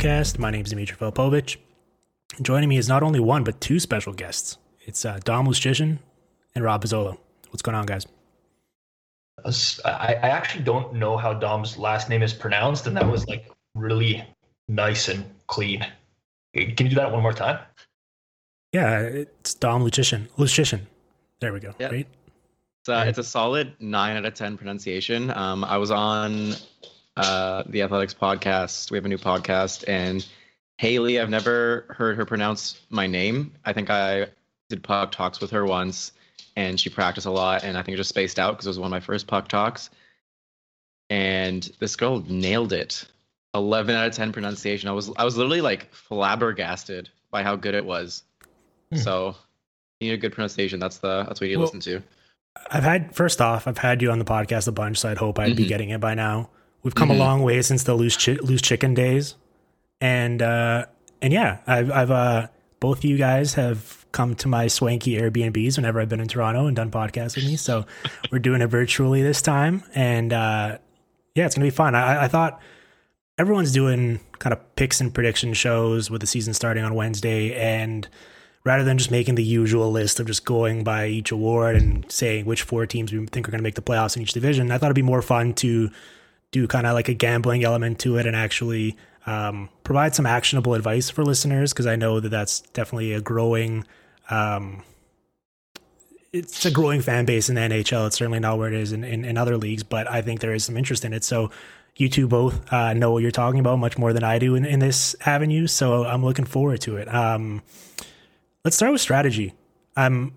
Hockey PDOcast. My name is Dimitri Filipovic. Joining me is not only one, but two special guests. It's uh, Dom Luszczyszyn and Rob Pizzola. What's going on, guys? I, I actually don't know how Dom's last name is pronounced, and that was like really nice and clean. Can you do that one more time? Yeah, it's Dom Luszczyszyn. Luszczyszyn. There we go. Yep. Right? It's, uh, it's a solid nine out of ten pronunciation. Um, I was on uh, the Athletics podcast. We have a new podcast, and Haley. I've never heard her pronounce my name. I think I did puck talks with her once, and she practiced a lot, and I think it just spaced out because it was one of my first puck talks. And this girl nailed it. Eleven out of ten pronunciation. I was I was literally like flabbergasted by how good it was. Hmm. So you need a good pronunciation. That's the that's what you Well, listen to. I've had, first off, I've had you on the podcast a bunch, so I'd hope I'd be Mhm. getting it by now. We've come a Mhm. long way since the loose, chi- loose chicken days. And, uh, and yeah, I've, I've, uh, both of you guys have come to my swanky Airbnbs whenever I've been in Toronto and done podcasts with me. So we're doing it virtually this time. And, uh, yeah, it's going to be fun. I, I thought everyone's doing kind of picks and prediction shows with the season starting on Wednesday. And rather than just making the usual list of just going by each award and saying which four teams we think are going to make the playoffs in each division, I thought it'd be more fun to do kind of like a gambling element to it and actually um, provide some actionable advice for listeners because I know that that's definitely a growing. Um, it's a growing fan base in the NHL. It's certainly not where it is in, in, in other leagues, but I think there is some interest in it. So you two both uh, know what you're talking about much more than I do in, in this avenue. So I'm looking forward to it. Um, let's start with strategy. I'm,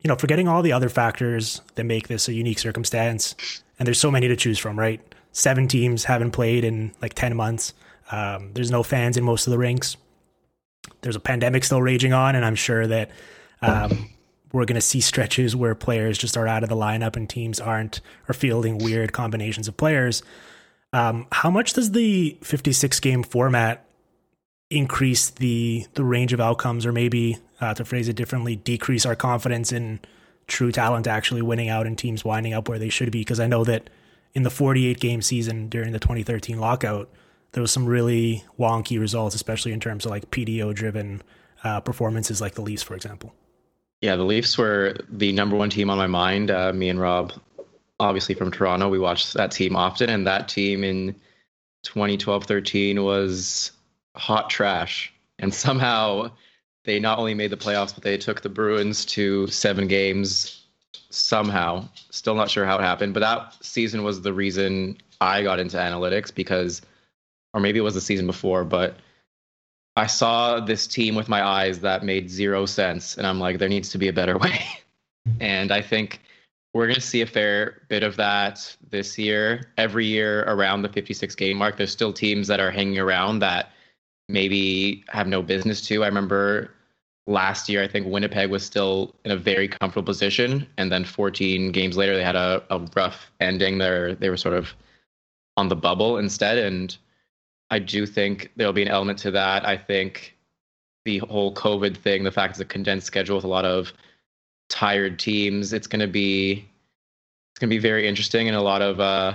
you know, forgetting all the other factors that make this a unique circumstance, and there's so many to choose from, right? Seven teams haven't played in like 10 months. Um, there's no fans in most of the rinks. There's a pandemic still raging on, and I'm sure that um, we're going to see stretches where players just are out of the lineup and teams aren't or fielding weird combinations of players. Um, how much does the 56 game format increase the the range of outcomes, or maybe uh, to phrase it differently, decrease our confidence in true talent actually winning out and teams winding up where they should be? Because I know that in the 48 game season during the 2013 lockout, there was some really wonky results, especially in terms of like PDO driven uh, performances, like the Leafs, for example. Yeah, the Leafs were the number one team on my mind. Uh, me and Rob, obviously from Toronto, we watched that team often, and that team in 2012-13 was hot trash. And somehow they not only made the playoffs, but they took the Bruins to seven games. Somehow, still not sure how it happened, but that season was the reason I got into analytics because, or maybe it was the season before, but I saw this team with my eyes that made zero sense, and I'm like, there needs to be a better way. and I think we're going to see a fair bit of that this year. Every year around the 56 game mark, there's still teams that are hanging around that maybe have no business to. I remember last year, I think Winnipeg was still in a very comfortable position, and then 14 games later, they had a, a rough ending. There, they were sort of on the bubble instead, and I do think there'll be an element to that. I think the whole COVID thing, the fact it's a condensed schedule with a lot of tired teams, it's going to be it's going to be very interesting and a lot of uh,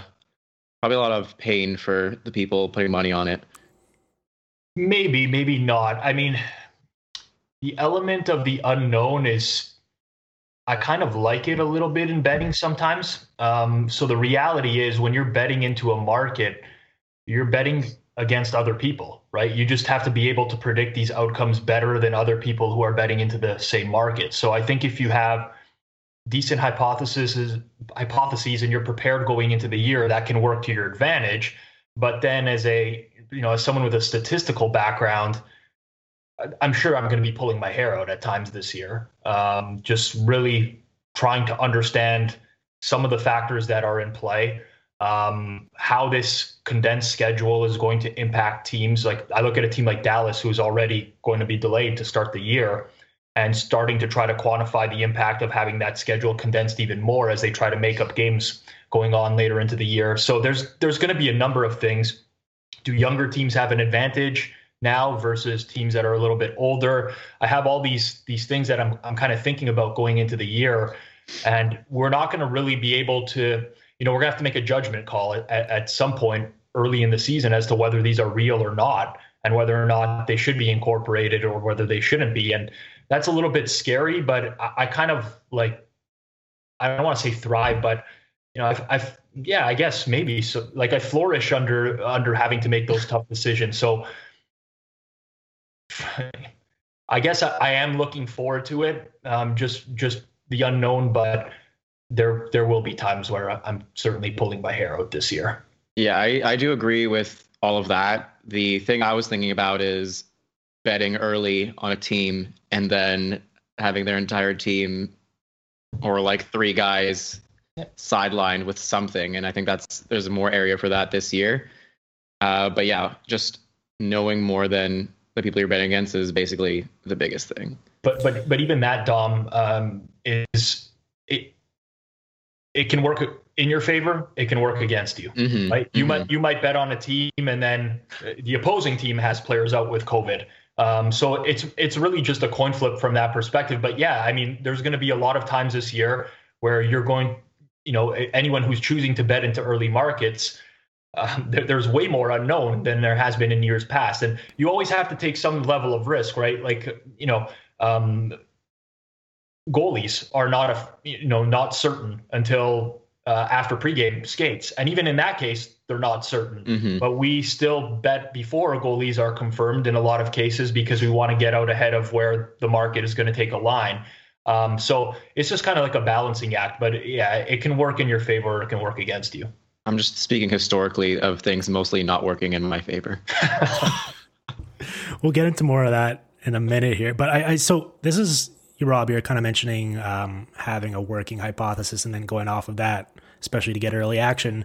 probably a lot of pain for the people putting money on it. Maybe, maybe not. I mean, the element of the unknown is I kind of like it a little bit in betting sometimes. Um, so the reality is when you're betting into a market, you're betting against other people, right? You just have to be able to predict these outcomes better than other people who are betting into the same market. So I think if you have decent hypotheses hypotheses and you're prepared going into the year, that can work to your advantage. But then as a you know, as someone with a statistical background, I'm sure I'm going to be pulling my hair out at times this year. Um, just really trying to understand some of the factors that are in play, um, how this condensed schedule is going to impact teams. Like I look at a team like Dallas, who's already going to be delayed to start the year, and starting to try to quantify the impact of having that schedule condensed even more as they try to make up games going on later into the year. So there's there's going to be a number of things. Do younger teams have an advantage? Now versus teams that are a little bit older. I have all these these things that I'm I'm kind of thinking about going into the year, and we're not going to really be able to. You know, we're gonna have to make a judgment call at, at some point early in the season as to whether these are real or not, and whether or not they should be incorporated or whether they shouldn't be. And that's a little bit scary, but I, I kind of like. I don't want to say thrive, but you know, I've, I've yeah, I guess maybe so. Like I flourish under under having to make those tough decisions. So I guess I, I, am looking forward to it. Um, just just the unknown, but there there will be times where I'm certainly pulling my hair out this year. Yeah, I, I do agree with all of that. The thing I was thinking about is betting early on a team and then having their entire team or like three guys sidelined with something. And I think that's there's more area for that this year. Uh, but yeah, just knowing more than the people you're betting against is basically the biggest thing. But but but even that Dom um, is it. It can work in your favor. It can work against you. Mm-hmm. Right? You mm-hmm. might you might bet on a team, and then the opposing team has players out with COVID. Um, so it's it's really just a coin flip from that perspective. But yeah, I mean, there's going to be a lot of times this year where you're going, you know, anyone who's choosing to bet into early markets um, there, there's way more unknown than there has been in years past, and you always have to take some level of risk, right? Like you know, um, goalies are not a you know not certain until uh, after pregame skates, and even in that case, they're not certain. Mm-hmm. But we still bet before goalies are confirmed in a lot of cases because we want to get out ahead of where the market is going to take a line. Um, so it's just kind of like a balancing act, but yeah, it can work in your favor or it can work against you. I'm just speaking historically of things mostly not working in my favor. we'll get into more of that in a minute here, but I, I so this is you Rob. You're kind of mentioning um, having a working hypothesis and then going off of that, especially to get early action.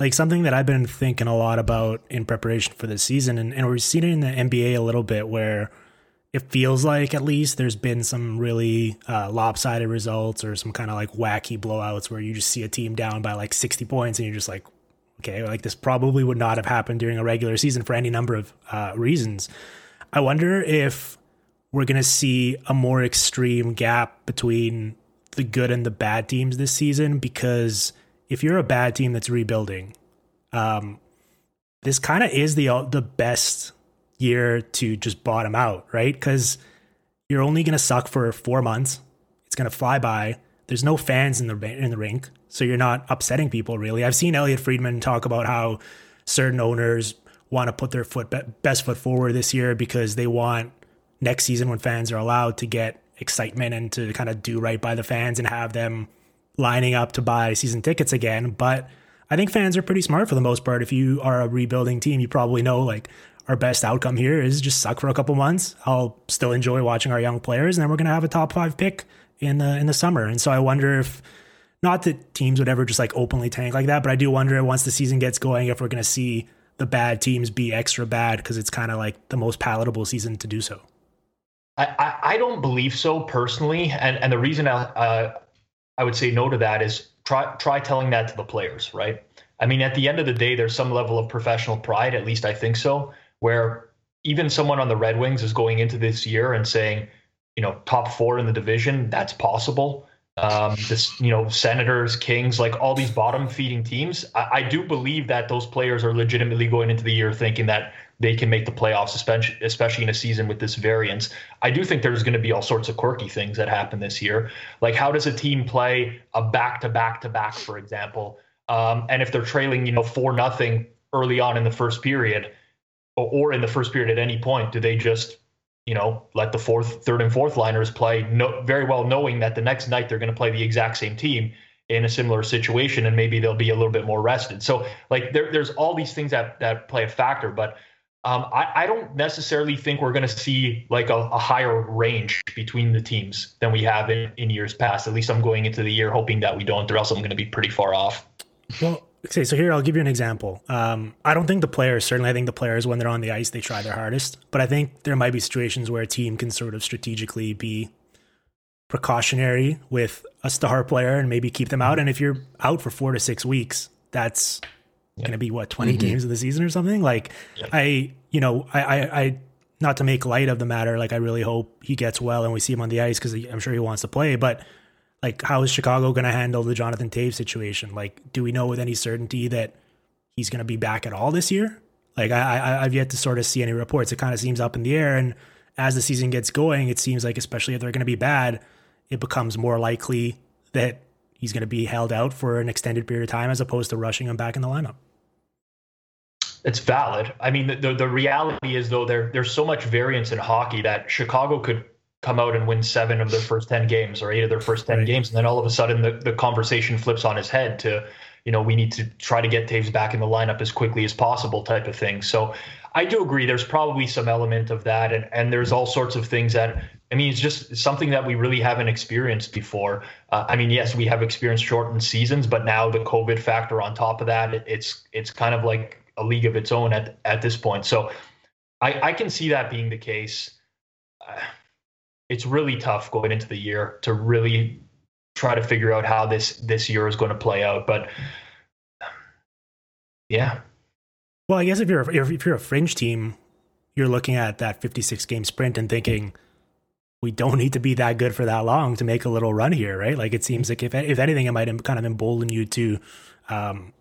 Like something that I've been thinking a lot about in preparation for this season, and, and we're seeing it in the NBA a little bit where it feels like at least there's been some really uh, lopsided results or some kind of like wacky blowouts where you just see a team down by like 60 points and you're just like okay like this probably would not have happened during a regular season for any number of uh, reasons. I wonder if we're going to see a more extreme gap between the good and the bad teams this season because if you're a bad team that's rebuilding um, this kind of is the the best year to just bottom out, right? Because you're only going to suck for four months. It's going to fly by. There's no fans in the in the rink, so you're not upsetting people really. I've seen Elliotte Friedman talk about how certain owners want to put their foot best foot forward this year because they want next season when fans are allowed to get excitement and to kind of do right by the fans and have them lining up to buy season tickets again. But I think fans are pretty smart for the most part. If you are a rebuilding team, you probably know like our best outcome here is just suck for a couple months. I'll still enjoy watching our young players, and then we're going to have a top five pick in the in the summer. And so I wonder if not that teams would ever just like openly tank like that, but I do wonder once the season gets going if we're going to see the bad teams be extra bad because it's kind of like the most palatable season to do so. I, I, don't believe so personally, and and the reason I uh, I would say no to that is try try telling that to the players, right? I mean, at the end of the day, there's some level of professional pride, at least I think so, where even someone on the Red Wings is going into this year and saying, you know, top four in the division, that's possible um, this, you know, Senators, Kings, like all these bottom feeding teams. I, I, do believe that those players are legitimately going into the year thinking that they can make the playoffs, especially, in a season with this variance. I do think there's going to be all sorts of quirky things that happen this year. Like, how does a team play a back to back to back, for example? Um, and if they're trailing, you know, four nothing early on in the first period, or, in the first period at any point, do they just you know, let the fourth, third, and fourth liners play, no, very well knowing that the next night they're going to play the exact same team in a similar situation, and maybe they'll be a little bit more rested. So, like, there, there's all these things that that play a factor, but um, I, I, don't necessarily think we're going to see like a, a, higher range between the teams than we have in, in years past. At least I'm going into the year hoping that we don't, or else I'm going to be pretty far off. Well, Okay, so here I'll give you an example. Um, I don't think the players, certainly, I think the players, when they're on the ice, they try their hardest. But I think there might be situations where a team can sort of strategically be precautionary with a star player and maybe keep them out. And if you're out for four to six weeks, that's yeah. going to be what, 20 mm-hmm. games of the season or something? Like, yeah. I, you know, I, I, I, not to make light of the matter, like, I really hope he gets well and we see him on the ice because I'm sure he wants to play. But like how is Chicago going to handle the Jonathan Toews situation? Like, do we know with any certainty that he's going to be back at all this year? Like, I, I I've yet to sort of see any reports. It kind of seems up in the air, and as the season gets going, it seems like especially if they're going to be bad, it becomes more likely that he's going to be held out for an extended period of time as opposed to rushing him back in the lineup. It's valid. I mean, the, the reality is though there there's so much variance in hockey that Chicago could come out and win seven of their first 10 games or eight of their first 10 right. games. And then all of a sudden the, the conversation flips on his head to, you know, we need to try to get Toews back in the lineup as quickly as possible type of thing. So I do agree there's probably some element of that. And, and there's all sorts of things that, I mean, it's just something that we really haven't experienced before. Uh, I mean, yes, we have experienced shortened seasons, but now the COVID factor on top of that, it, it's, it's kind of like a league of its own at, at this point. So I, I can see that being the case. Uh, it's really tough going into the year to really try to figure out how this this year is going to play out. But yeah. Well, I guess if you're if you're a fringe team, you're looking at that 56 game sprint and thinking we don't need to be that good for that long to make a little run here, right? Like it seems like if if anything, it might kind of embolden you to um,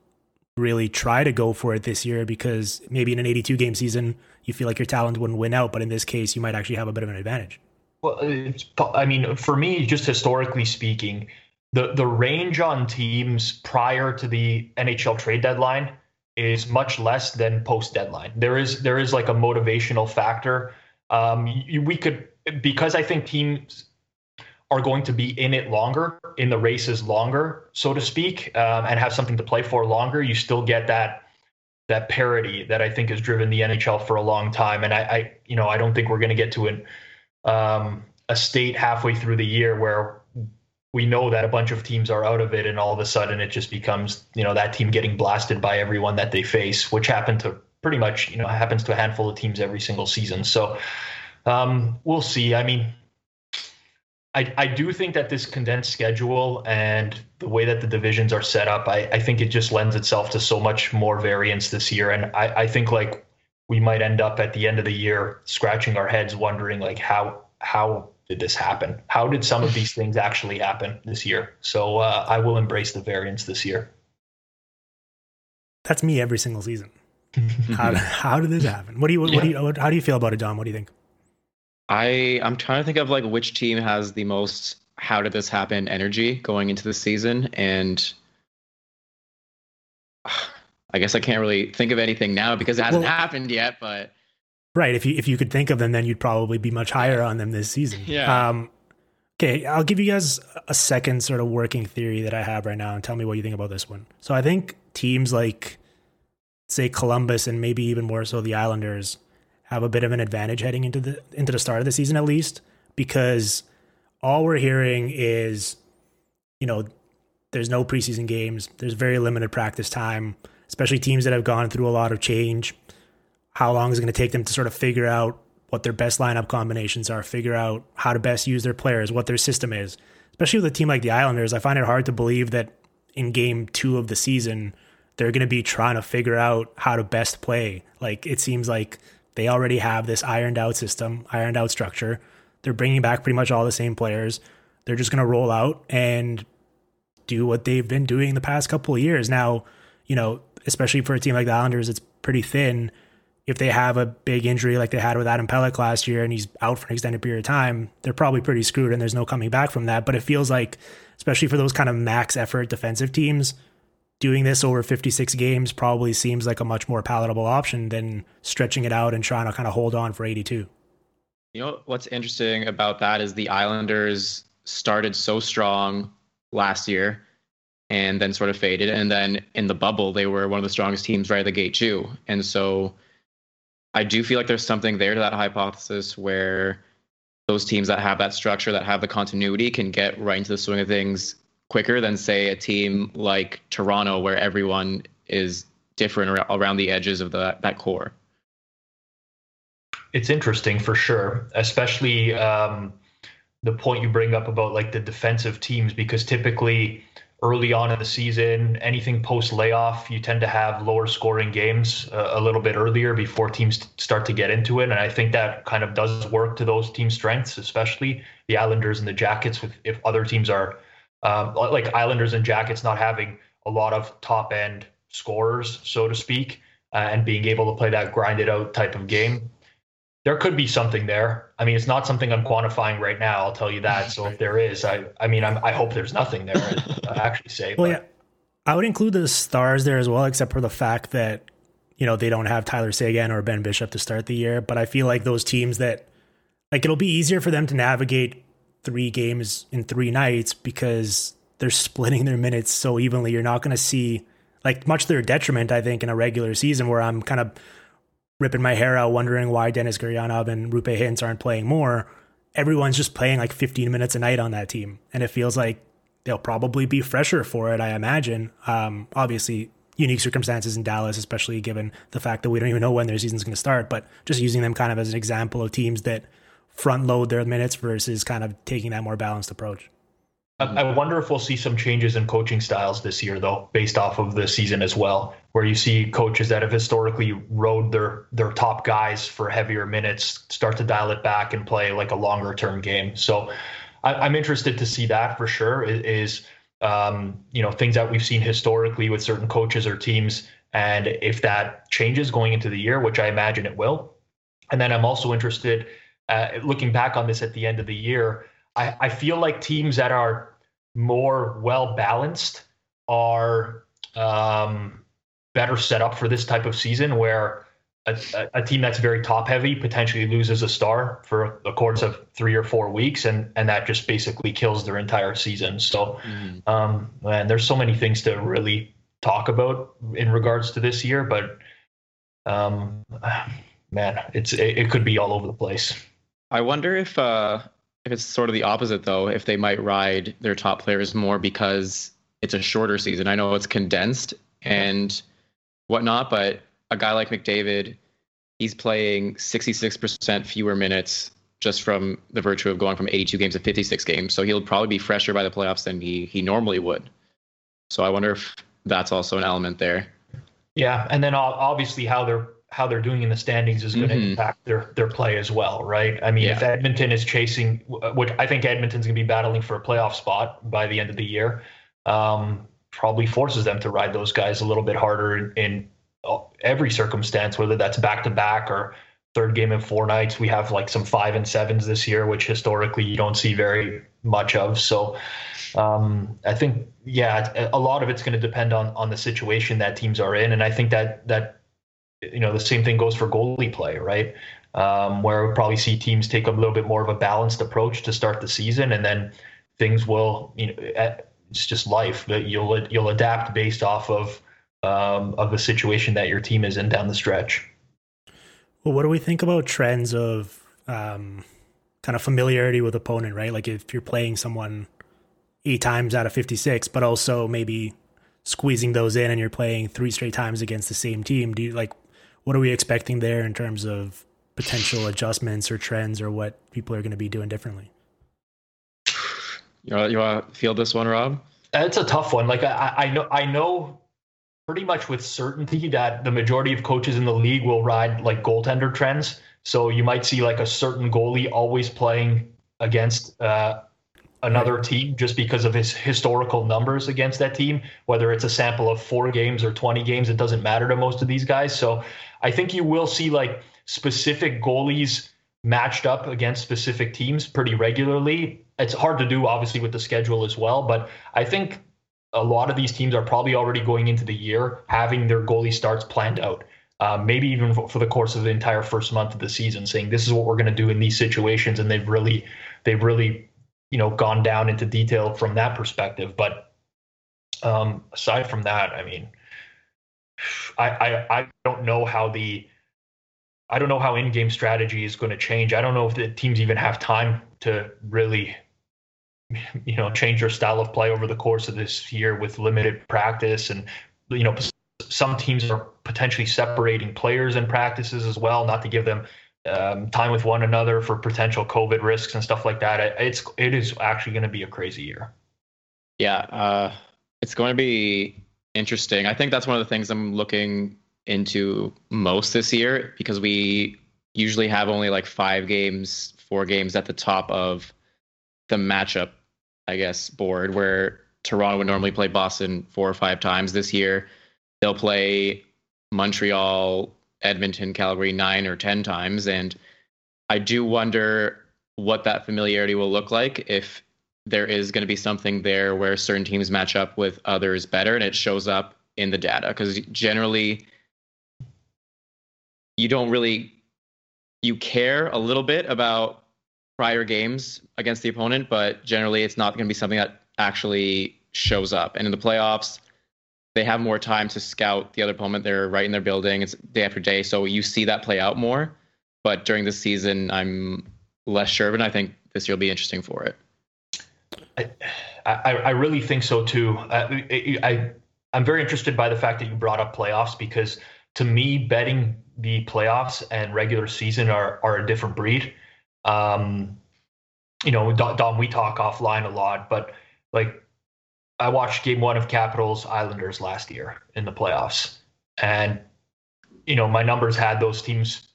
really try to go for it this year because maybe in an 82 game season you feel like your talent wouldn't win out, but in this case you might actually have a bit of an advantage. Well, I mean, for me, just historically speaking, the the range on teams prior to the NHL trade deadline is much less than post deadline. There is there is like a motivational factor. Um, you, we could because I think teams are going to be in it longer, in the races longer, so to speak, um, and have something to play for longer. You still get that that parity that I think has driven the NHL for a long time. And I, I you know, I don't think we're going to get to an um, a state halfway through the year where we know that a bunch of teams are out of it and all of a sudden it just becomes you know that team getting blasted by everyone that they face which happened to pretty much you know happens to a handful of teams every single season so um, we'll see i mean I, I do think that this condensed schedule and the way that the divisions are set up, I, I think it just lends itself to so much more variance this year. And I, I think like we might end up at the end of the year scratching our heads wondering like how how did this happen? How did some of these things actually happen this year? So uh, i will embrace the variance this year. That's me every single season. How, how did this happen? What do you what, yeah. do you how do you feel about it Dom what do you think? I i'm trying to think of like which team has the most how did this happen energy going into the season and I guess I can't really think of anything now because it hasn't well, happened yet. But right, if you if you could think of them, then you'd probably be much higher on them this season. Yeah. Um, okay, I'll give you guys a second sort of working theory that I have right now, and tell me what you think about this one. So I think teams like, say, Columbus and maybe even more so the Islanders have a bit of an advantage heading into the into the start of the season at least because all we're hearing is, you know, there's no preseason games. There's very limited practice time, especially teams that have gone through a lot of change. How long is it going to take them to sort of figure out what their best lineup combinations are, figure out how to best use their players, what their system is. Especially with a team like the Islanders, I find it hard to believe that in game two of the season, they're going to be trying to figure out how to best play. Like it seems like they already have this ironed out system, ironed out structure. They're bringing back pretty much all the same players. They're just going to roll out and do what they've been doing the past couple of years. Now, you know, especially for a team like the Islanders, it's pretty thin if they have a big injury like they had with Adam Pelech last year and he's out for an extended period of time, they're probably pretty screwed and there's no coming back from that. But it feels like, especially for those kind of max effort defensive teams, doing this over 56 games probably seems like a much more palatable option than stretching it out and trying to kind of hold on for 82. You know what's interesting about that is the Islanders started so strong last year and then sort of faded. And then in the bubble, they were one of the strongest teams right at the gate, too. And so I do feel like there's something there to that hypothesis where those teams that have that structure, that have the continuity, can get right into the swing of things quicker than, say, a team like Toronto, where everyone is different around the edges of the, that core. It's interesting for sure, especially um, the point you bring up about like the defensive teams, because typically early on in the season, anything post layoff, you tend to have lower scoring games uh, a little bit earlier before teams start to get into it. And I think that kind of does work to those team strengths, especially the Islanders and the Jackets. With if other teams are um, like Islanders and Jackets not having a lot of top end scorers, so to speak, uh, and being able to play that grinded out type of game there could be something there. I mean, it's not something I'm quantifying right now. I'll tell you that. So if there is, I, I mean, I'm, i hope there's nothing there. I actually say. Well, but. yeah, I would include the stars there as well, except for the fact that you know they don't have Tyler Seguin or Ben Bishop to start the year. But I feel like those teams that like it'll be easier for them to navigate three games in three nights because they're splitting their minutes so evenly. You're not going to see like much to their detriment, I think, in a regular season where I'm kind of ripping my hair out wondering why Denis Gurianov and Roope Hintz aren't playing more. Everyone's just playing like 15 minutes a night on that team. And it feels like they'll probably be fresher for it, I imagine. Um, obviously, unique circumstances in Dallas, especially given the fact that we don't even know when their season's going to start. But just using them kind of as an example of teams that front load their minutes versus kind of taking that more balanced approach. I wonder if we'll see some changes in coaching styles this year, though, based off of the season as well, where you see coaches that have historically rode their their top guys for heavier minutes start to dial it back and play like a longer term game. So I, am interested to see that for sure. Is um, you know things that we've seen historically with certain coaches or teams, and if that changes going into the year, which I imagine it will. And then I'm also interested, uh, looking back on this at the end of the year I, I feel like teams that are more well balanced are um, better set up for this type of season where a, a, team that's very top heavy potentially loses a star for a course of three or four weeks and and that just basically kills their entire season so mm. um and there's so many things to really talk about in regards to this year but um man it's it, it could be all over the place i wonder if uh if it's sort of the opposite though, if they might ride their top players more because it's a shorter season. I know it's condensed and whatnot, but a guy like McDavid, he's playing 66% fewer minutes just from the virtue of going from 82 games to 56 games. So he'll probably be fresher by the playoffs than he he normally would. So I wonder if that's also an element there. Yeah, and then obviously how they're how they're doing in the standings is going to mm-hmm. impact their their play as well, right? I mean, yeah. if Edmonton is chasing, which I think Edmonton's going to be battling for a playoff spot by the end of the year, um, probably forces them to ride those guys a little bit harder in, in every circumstance, whether that's back to back or third game in four nights. We have like some five and sevens this year, which historically you don't see very much of. So um, I think, yeah, a lot of it's going to depend on on the situation that teams are in, and I think that that you know the same thing goes for goalie play, right? Um, where we'll probably see teams take a little bit more of a balanced approach to start the season, and then things will, you know, it's just life. You'll you'll adapt based off of um, of the situation that your team is in down the stretch. Well, what do we think about trends of um, kind of familiarity with opponent, right? Like if you're playing someone eight times out of 56, but also maybe squeezing those in and you're playing three straight times against the same team. Do you like, what are we expecting there in terms of potential adjustments or trends or what people are going to be doing differently? You want, you want to field this one, Rob? It's a tough one. Like I, I know, I know pretty much with certainty that the majority of coaches in the league will ride like goaltender trends. So you might see like a certain goalie always playing against uh, another team just because of his historical numbers against that team. Whether it's a sample of four games or 20 games, it doesn't matter to most of these guys. So I think you will see like specific goalies matched up against specific teams pretty regularly. It's hard to do, obviously, with the schedule as well. But I think a lot of these teams are probably already going into the year having their goalie starts planned out. Uh, maybe even for, for the course of the entire first month of the season, saying this is what we're going to do in these situations, and they've really, they've really, you know, gone down into detail from that perspective. But um, aside from that, I mean, I, I I don't know how the I don't know how in-game strategy is going to change. I don't know if the teams even have time to really, you know, change their style of play over the course of this year with limited practice. And you know, some teams are potentially separating players in practices as well, not to give them um, time with one another for potential COVID risks and stuff like that. It's it is actually going to be a crazy year. Yeah, uh, it's going to be interesting. I think that's one of the things I'm looking into most this year because we usually have only like five games, four games at the top of the matchup, I guess, board where Toronto would normally play Boston four or five times this year. They'll play Montreal, Edmonton, Calgary nine or 10 times. And I do wonder what that familiarity will look like if there is going to be something there where certain teams match up with others better and it shows up in the data. Because generally, you don't really you care a little bit about prior games against the opponent, but generally it's not going to be something that actually shows up. And in the playoffs, they have more time to scout the other opponent. They're right in their building. It's day after day, so you see that play out more. But during the season, I'm less sure, but I think this year will be interesting for it. I, I, I really think so too. I, I I'm very interested by the fact that you brought up playoffs because to me, betting the playoffs and regular season are are a different breed. Um, you know, Dom, we talk offline a lot, but like I watched game one of Capitals Islanders last year in the playoffs. And, you know, my numbers had those teams,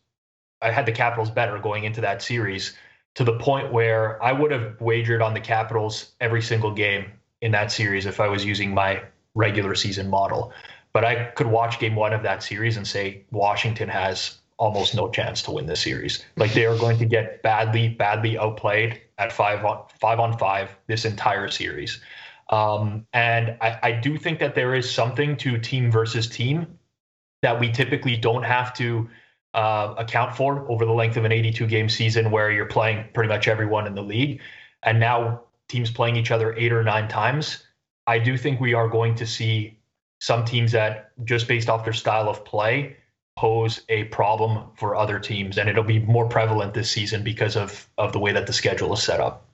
I had the Capitals better going into that series to the point where I would have wagered on the Capitals every single game in that series if I was using my regular season model. But I could watch game one of that series and say Washington has almost no chance to win this series. Like they are going to get badly, badly outplayed at five on five on five this entire series. Um, and I, I do think that there is something to team versus team that we typically don't have to uh, account for over the length of an 82 game season where you're playing pretty much everyone in the league. And now teams playing each other eight or nine times. I do think we are going to see some teams that just based off their style of play pose a problem for other teams and it'll be more prevalent this season because of of the way that the schedule is set up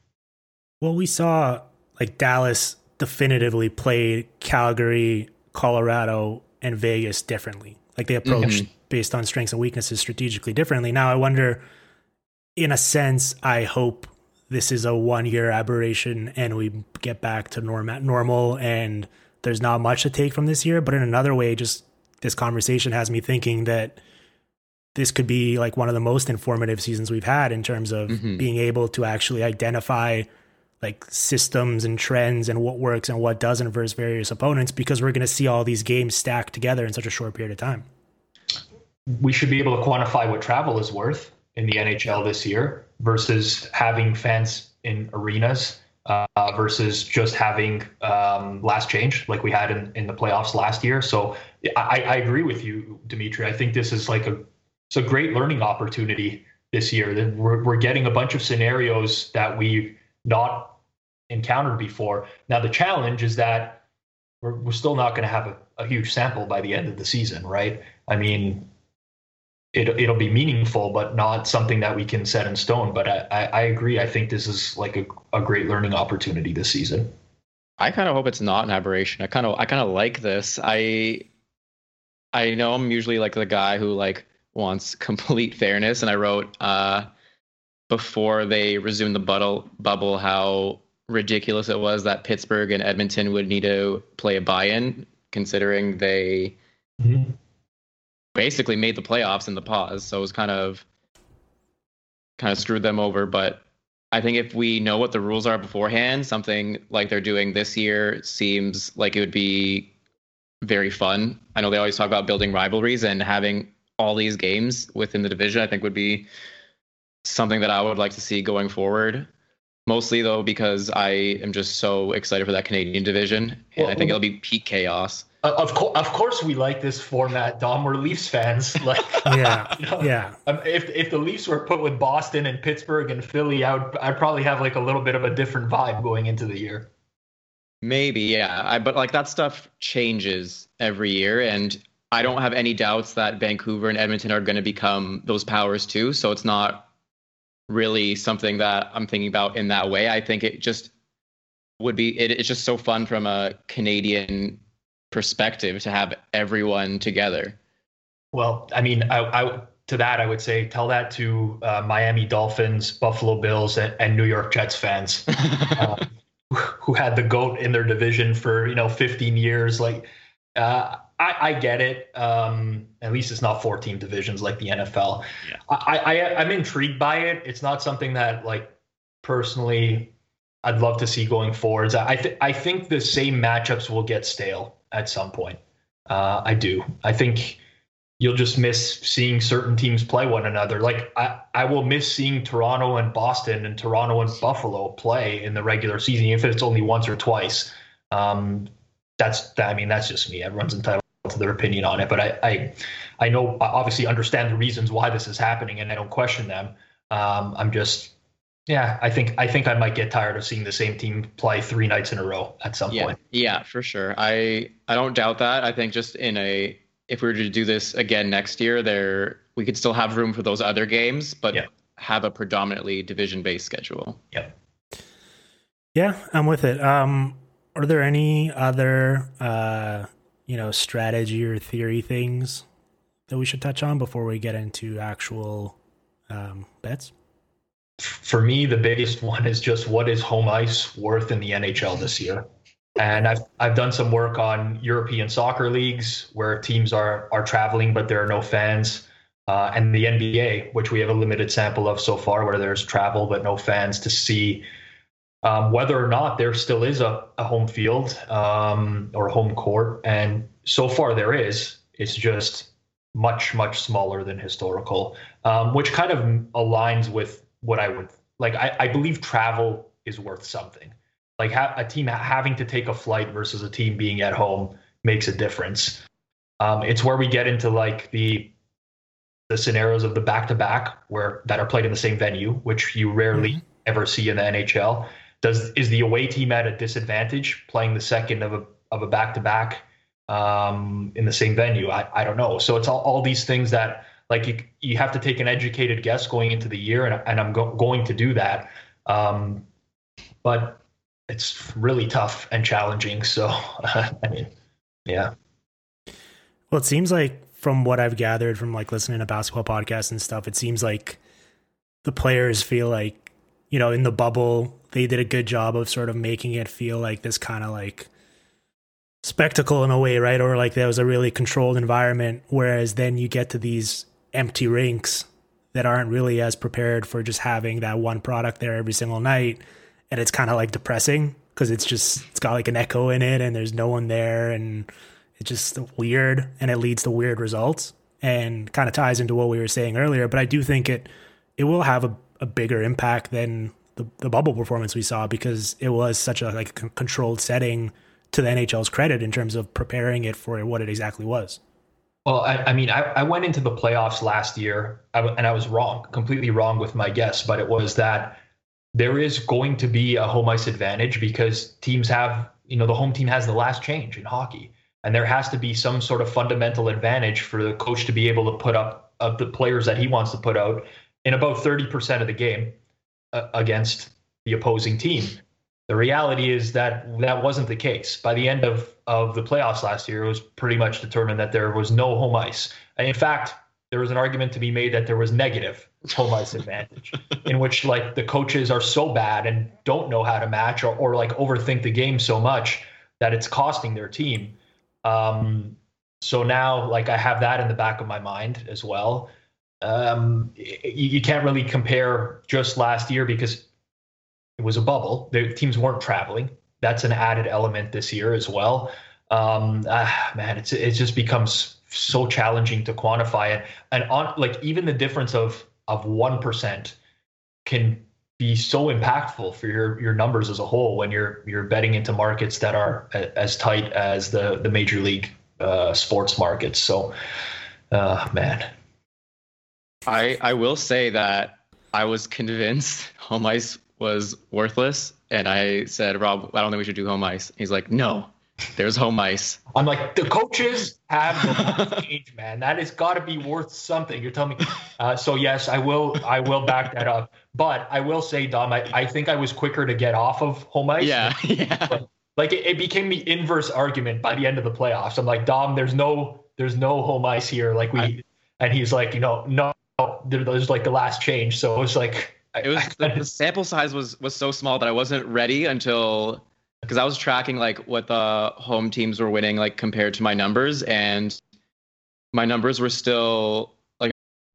well we saw like dallas definitively played calgary colorado and vegas differently like they approached mm-hmm. based on strengths and weaknesses strategically differently now i wonder in a sense i hope this is a one year aberration and we get back to norm- normal and there's not much to take from this year. But in another way, just this conversation has me thinking that this could be like one of the most informative seasons we've had in terms of mm-hmm. being able to actually identify like systems and trends and what works and what doesn't versus various opponents because we're going to see all these games stacked together in such a short period of time. We should be able to quantify what travel is worth in the NHL this year versus having fans in arenas uh, versus just having um, last change like we had in, in the playoffs last year. So I, I agree with you, Dimitri. I think this is like a it's a great learning opportunity this year. We're we're getting a bunch of scenarios that we've not encountered before. Now the challenge is that we're, we're still not going to have a, a huge sample by the end of the season, right? I mean, it, it'll be meaningful, but not something that we can set in stone. But I, I, I agree. I think this is like a, a great learning opportunity this season. I kind of hope it's not an aberration. I kind of I kind of like this. I I know I'm usually like the guy who like wants complete fairness, and I wrote uh, before they resumed the bubble bubble how ridiculous it was that Pittsburgh and Edmonton would need to play a buy-in, considering they mm-hmm. basically made the playoffs in the pause. So it was kind of kind of screwed them over. But I think if we know what the rules are beforehand, something like they're doing this year seems like it would be very fun. I know they always talk about building rivalries and having all these games within the division. I think would be something that I would like to see going forward. Mostly though, because I am just so excited for that Canadian division, and well, I think it'll be peak chaos. Uh, of course, of course, we like this format, Dom. We're Leafs fans. Like, yeah, you know, yeah. Um, if if the Leafs were put with Boston and Pittsburgh and Philly, I would I'd probably have like a little bit of a different vibe going into the year. Maybe, yeah. I, but like that stuff changes every year, and I don't have any doubts that Vancouver and Edmonton are going to become those powers too. So it's not really something that I'm thinking about in that way. I think it just would be it, it's just so fun from a Canadian perspective to have everyone together. Well, I mean, I, I to that I would say tell that to uh, Miami Dolphins, Buffalo Bills, and, and New York Jets fans uh, who had the goat in their division for you know 15 years. Like, uh, I, I get it. Um, at least it's not 14 divisions like the NFL. Yeah. I, I I'm intrigued by it. It's not something that like personally I'd love to see going forwards. I th- I think the same matchups will get stale at some point. Uh, I do. I think you'll just miss seeing certain teams play one another. Like I, I will miss seeing Toronto and Boston and Toronto and Buffalo play in the regular season, if it's only once or twice. Um, that's I mean that's just me. Everyone's entitled to their opinion on it. But I, I, I know obviously understand the reasons why this is happening, and I don't question them. Um, I'm just, yeah, I think I think I might get tired of seeing the same team play three nights in a row at some yeah, point. Yeah, for sure. I I don't doubt that. I think just in a if we were to do this again next year, there we could still have room for those other games, but yeah. have a predominantly division based schedule. Yep. Yeah, I'm with it. Um, are there any other uh, you know, strategy or theory things that we should touch on before we get into actual um, bets? For me, the biggest one is just what is home ice worth in the NHL this year? And I've I've done some work on European soccer leagues where teams are are traveling but there are no fans, uh, and the NBA, which we have a limited sample of so far, where there's travel but no fans to see um, whether or not there still is a, a home field um, or home court. And so far there is. It's just much, much smaller than historical, um, which kind of aligns with what I would like. I, I believe travel is worth something. Like ha- a team having to take a flight versus a team being at home makes a difference. Um, it's where we get into like the the scenarios of the back to back where that are played in the same venue, which you rarely mm-hmm. ever see in the NHL does is the away team at a disadvantage playing the second of a of a back to back in the same venue? I, I don't know. So it's all, all these things that like you, you have to take an educated guess going into the year, and, and I'm go, going to do that. Um, but it's really tough and challenging. So I mean, yeah. Well, it seems like from what I've gathered from like listening to basketball podcasts and stuff, it seems like the players feel like you know in the bubble they did a good job of sort of making it feel like this kind of like spectacle in a way, right? Or like there was a really controlled environment. Whereas then you get to these empty rinks that aren't really as prepared for just having that one product there every single night. And it's kind of like depressing because it's just, it's got like an echo in it and there's no one there and it's just weird and it leads to weird results and kind of ties into what we were saying earlier. But I do think it, it will have a, a bigger impact than the, the bubble performance we saw because it was such a like a controlled setting to the NHL's credit in terms of preparing it for what it exactly was. Well, I, I mean, I, I, went into the playoffs last year and I was wrong, completely wrong with my guess, but it was that there is going to be a home ice advantage because teams have, you know, the home team has the last change in hockey. And there has to be some sort of fundamental advantage for the coach to be able to put up of the players that he wants to put out in about 30% of the game uh, against the opposing team. The reality is that that wasn't the case. By the end of, of the playoffs last year, it was pretty much determined that there was no home ice. And in fact, there was an argument to be made that there was negative home ice advantage, in which like the coaches are so bad and don't know how to match or, or like overthink the game so much that it's costing their team. Um, so now, like I have that in the back of my mind as well. Um, you, you can't really compare just last year because it was a bubble. The teams weren't traveling. That's an added element this year as well. Um, ah, man, it's it just becomes so challenging to quantify it, and on like even the difference of of one percent can be so impactful for your your numbers as a whole when you're you're betting into markets that are as tight as the the major league uh, sports markets. So, uh, man, I I will say that I was convinced home ice was worthless, and I said, Rob, I don't think we should do home ice. He's like, No, there's home ice. I'm like, the coaches have the change, man. That has got to be worth something. You're telling me. Uh, so yes, I will. I will back that up. But I will say, Dom, I, I think I was quicker to get off of home ice. Yeah, yeah. But, like it, it became the inverse argument by the end of the playoffs. I'm like, Dom, there's no, there's no home ice here. Like we, I, and he's like, you know, no, Oh, there's like the last change. So it was like. It was the, the sample size was was so small that I wasn't ready until because I was tracking like what the home teams were winning like compared to my numbers and my numbers were still like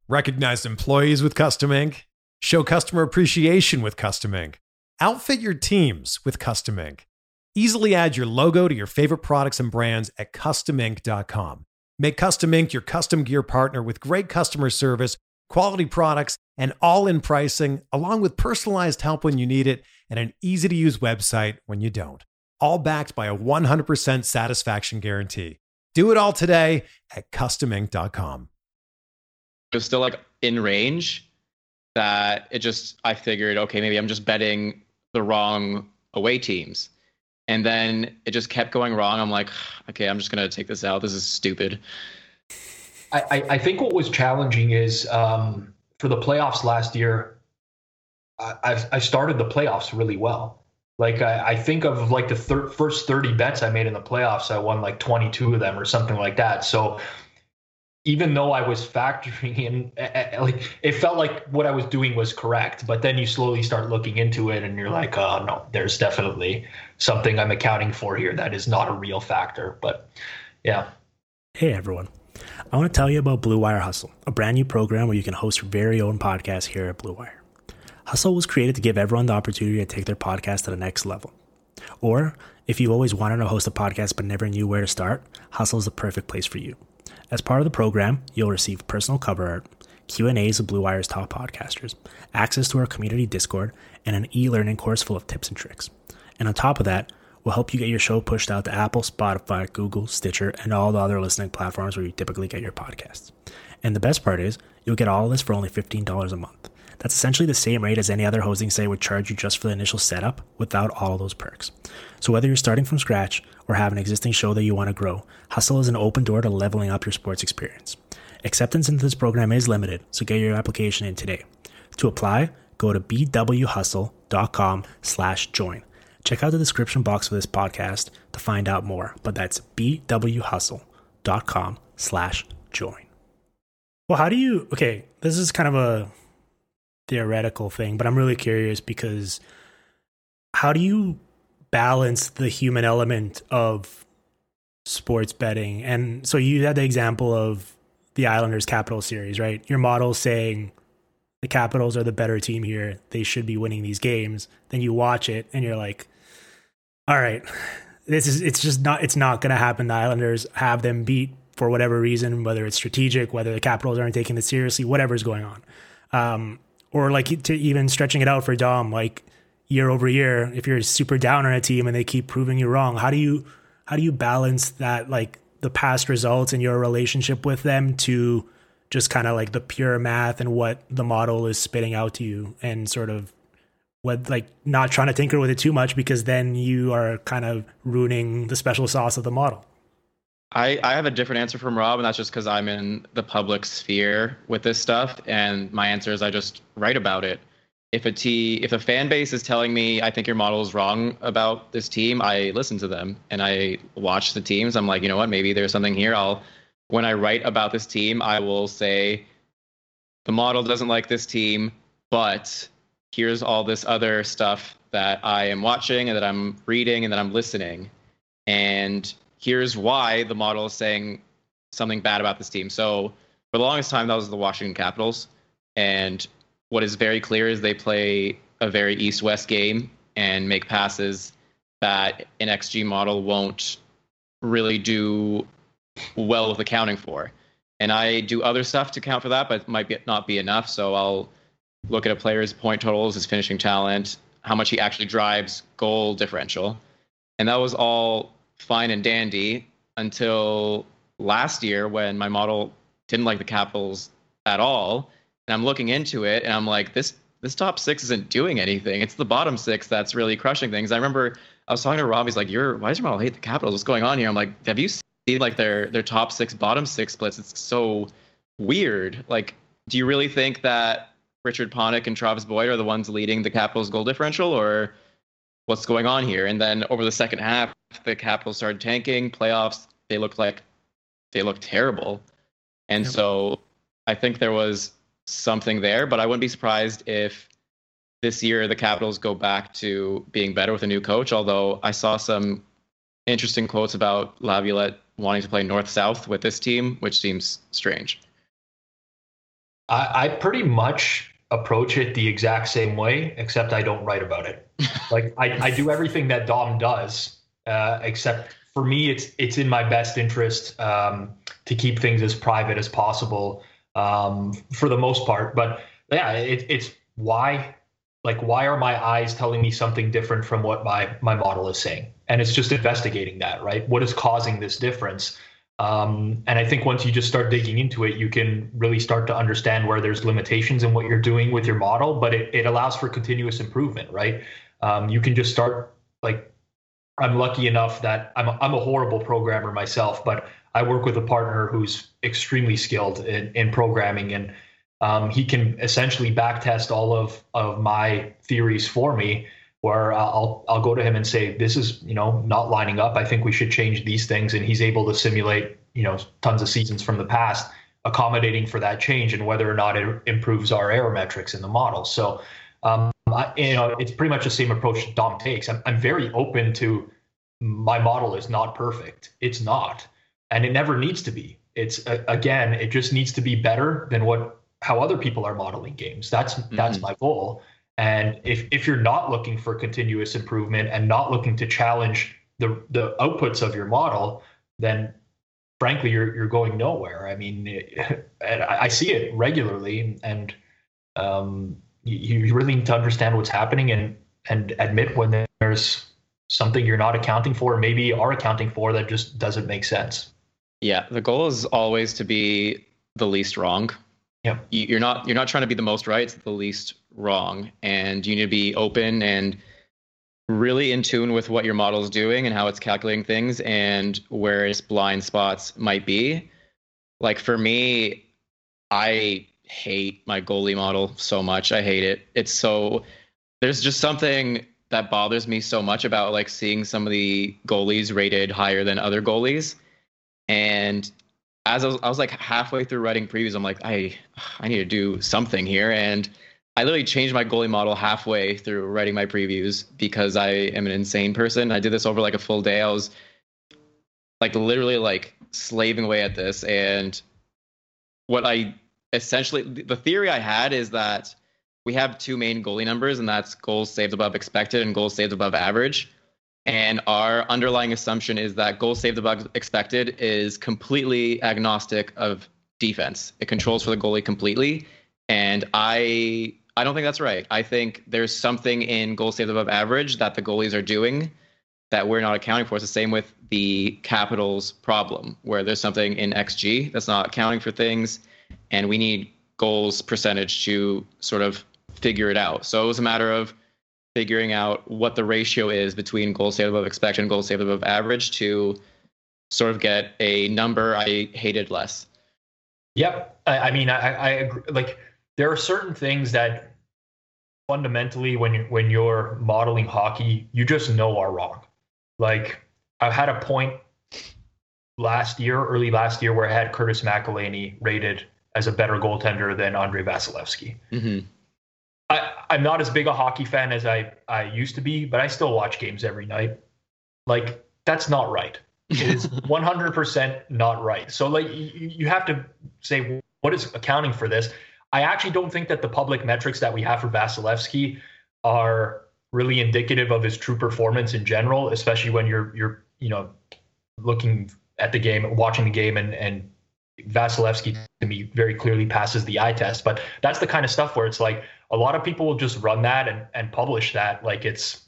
recognized employees with custom ink show customer appreciation with custom ink outfit your teams with custom ink easily add your logo to your favorite products and brands at customink.com make custom ink your custom gear partner with great customer service quality products and all-in pricing along with personalized help when you need it and an easy to use website when you don't. All backed by a 100% satisfaction guarantee. Do it all today at customink.com. It was still like in range that it just, I figured, okay, maybe I'm just betting the wrong away teams. And then it just kept going wrong. I'm like, okay, I'm just going to take this out. This is stupid. I, I think what was challenging is um, for the playoffs last year, I, I started the playoffs really well. Like I, I think of like the thir- first 30 bets I made in the playoffs, I won like 22 of them or something like that. So even though I was factoring in, like it felt like what I was doing was correct, but then you slowly start looking into it, and you're like, oh no, there's definitely something I'm accounting for here that is not a real factor. But yeah. Hey everyone, I want to tell you about Blue Wire Hustle, a brand new program where you can host your very own podcast here at Blue Wire. Hustle was created to give everyone the opportunity to take their podcast to the next level. Or if you always wanted to host a podcast but never knew where to start, Hustle is the perfect place for you. As part of the program, you'll receive personal cover art, Q&As with Blue Wire's top podcasters, access to our community Discord, and an e-learning course full of tips and tricks. And on top of that, we'll help you get your show pushed out to Apple, Spotify, Google, Stitcher, and all the other listening platforms where you typically get your podcasts. And the best part is, you'll get all of this for only $15 a month. That's essentially the same rate as any other hosting site would charge you just for the initial setup without all those perks. So whether you're starting from scratch or have an existing show that you want to grow, Hustle is an open door to leveling up your sports experience. Acceptance into this program is limited, so get your application in today. To apply, go to bwhustle.com slash join. Check out the description box for this podcast to find out more, but that's bwhustle.com slash join. Well, how do you, okay, this is kind of a theoretical thing, but I'm really curious because how do you balance the human element of sports betting? And so you had the example of the Islanders Capital series, right? Your model saying the Capitals are the better team here. They should be winning these games. Then you watch it and you're like, all right, this is it's just not it's not going to happen. The Islanders have them beat for whatever reason, whether it's strategic, whether the Capitals aren't taking this seriously, whatever's going on. Um, or like to even stretching it out for Dom, like year over year, if you're super down on a team and they keep proving you wrong, how do you how do you balance that like the past results and your relationship with them to just kind of like the pure math and what the model is spitting out to you and sort of what like not trying to tinker with it too much because then you are kind of ruining the special sauce of the model. I, I have a different answer from Rob, and that's just because I'm in the public sphere with this stuff. And my answer is I just write about it. if a t if a fan base is telling me I think your model is wrong about this team, I listen to them and I watch the teams. I'm like, you know what, maybe there's something here. I'll when I write about this team, I will say the model doesn't like this team, but here's all this other stuff that I am watching and that I'm reading and that I'm listening. And here's why the model is saying something bad about this team. So for the longest time, that was the Washington Capitals. And what is very clear is they play a very east west game and make passes that an XG model won't really do well with accounting for. And I do other stuff to account for that, but it might be, not be enough. So I'll look at a player's point totals, his finishing talent, how much he actually drives, goal differential. And that was all fine and dandy until last year when my model didn't like the Capitals at all. And I'm looking into it and I'm like, this this top six isn't doing anything. It's the bottom six that's really crushing things. I remember I was talking to Rob. He's like, "You're why does your model hate the Capitals? What's going on here?" I'm like, "Have you seen like their their top six, bottom six splits? It's so weird. Like, do you really think that Richard Panik and Travis Boyd are the ones leading the Capitals goal differential, or what's going on here?" And then over the second half, the Capitals started tanking. Playoffs, they looked like they looked terrible, and yep. so I think there was something there. But I wouldn't be surprised if this year the Capitals go back to being better with a new coach. Although I saw some interesting quotes about Laviolette wanting to play north south with this team, which seems strange. I, I pretty much approach it the exact same way, except I don't write about it. like I, I do everything that Dom does, uh, except for me, it's it's in my best interest um, to keep things as private as possible um, for the most part. But yeah, it, it's why like why are my eyes telling me something different from what my my model is saying and it's just investigating that right what is causing this difference um, and i think once you just start digging into it you can really start to understand where there's limitations in what you're doing with your model but it, it allows for continuous improvement right? Um, you can just start like i'm lucky enough that I'm a, I'm a horrible programmer myself but i work with a partner who's extremely skilled in, in programming and um, he can essentially backtest all of of my theories for me where I'll I'll go to him and say this is you know not lining up. I think we should change these things, and he's able to simulate you know tons of seasons from the past, accommodating for that change and whether or not it improves our error metrics in the model. So, um, I, you know, it's pretty much the same approach Dom takes. I'm I'm very open to my model is not perfect. It's not, and it never needs to be. It's again, it just needs to be better than what how other people are modeling games. That's mm-hmm. that's my goal. And if if you're not looking for continuous improvement and not looking to challenge the the outputs of your model, then frankly you're you're going nowhere. I mean, it, I see it regularly, and um, you, you really need to understand what's happening and and admit when there's something you're not accounting for, maybe are accounting for that just doesn't make sense. Yeah, the goal is always to be the least wrong yeah. You're not you're not trying to be the most right, it's the least wrong. And you need to be open and really in tune with what your model is doing and how it's calculating things and where its blind spots might be. Like for me, I hate my goalie model so much. I hate it. It's so there's just something that bothers me so much about like seeing some of the goalies rated higher than other goalies. And as I was, I was like halfway through writing previews, I'm like, I I need to do something here, and I literally changed my goalie model halfway through writing my previews because I am an insane person. I did this over like a full day. I was like literally like slaving away at this, and what I essentially the theory I had is that we have two main goalie numbers, and that's goals saved above expected and goals saved above average. And our underlying assumption is that goals saved above expected is completely agnostic of defense. It controls for the goalie completely. And I I don't think that's right. I think there's something in goal saved above average that the goalies are doing that we're not accounting for. It's the same with the Capitals problem, where there's something in XG that's not accounting for things, and we need goals percentage to sort of figure it out. So it was a matter of figuring out what the ratio is between goal saved above expected and goal saved above average to sort of get a number I hated less. Yep. I, I mean, I, I agree. Like, there are certain things that fundamentally when you when you're modeling hockey, you just know are wrong. Like I've had a point last year, early last year, where I had Curtis McElhinney rated as a better goaltender than Andrei Vasilevskiy. Mm-hmm. I, I'm not as big a hockey fan as I, I used to be, but I still watch games every night. Like that's not right. It is 100% not right. So like you, you have to say what is accounting for this. I actually don't think that the public metrics that we have for Vasilevskiy are really indicative of his true performance in general, especially when you're you're you know looking at the game, watching the game, and and Vasilevskiy to me very clearly passes the eye test. But that's the kind of stuff where it's like a lot of people will just run that and and publish that like it's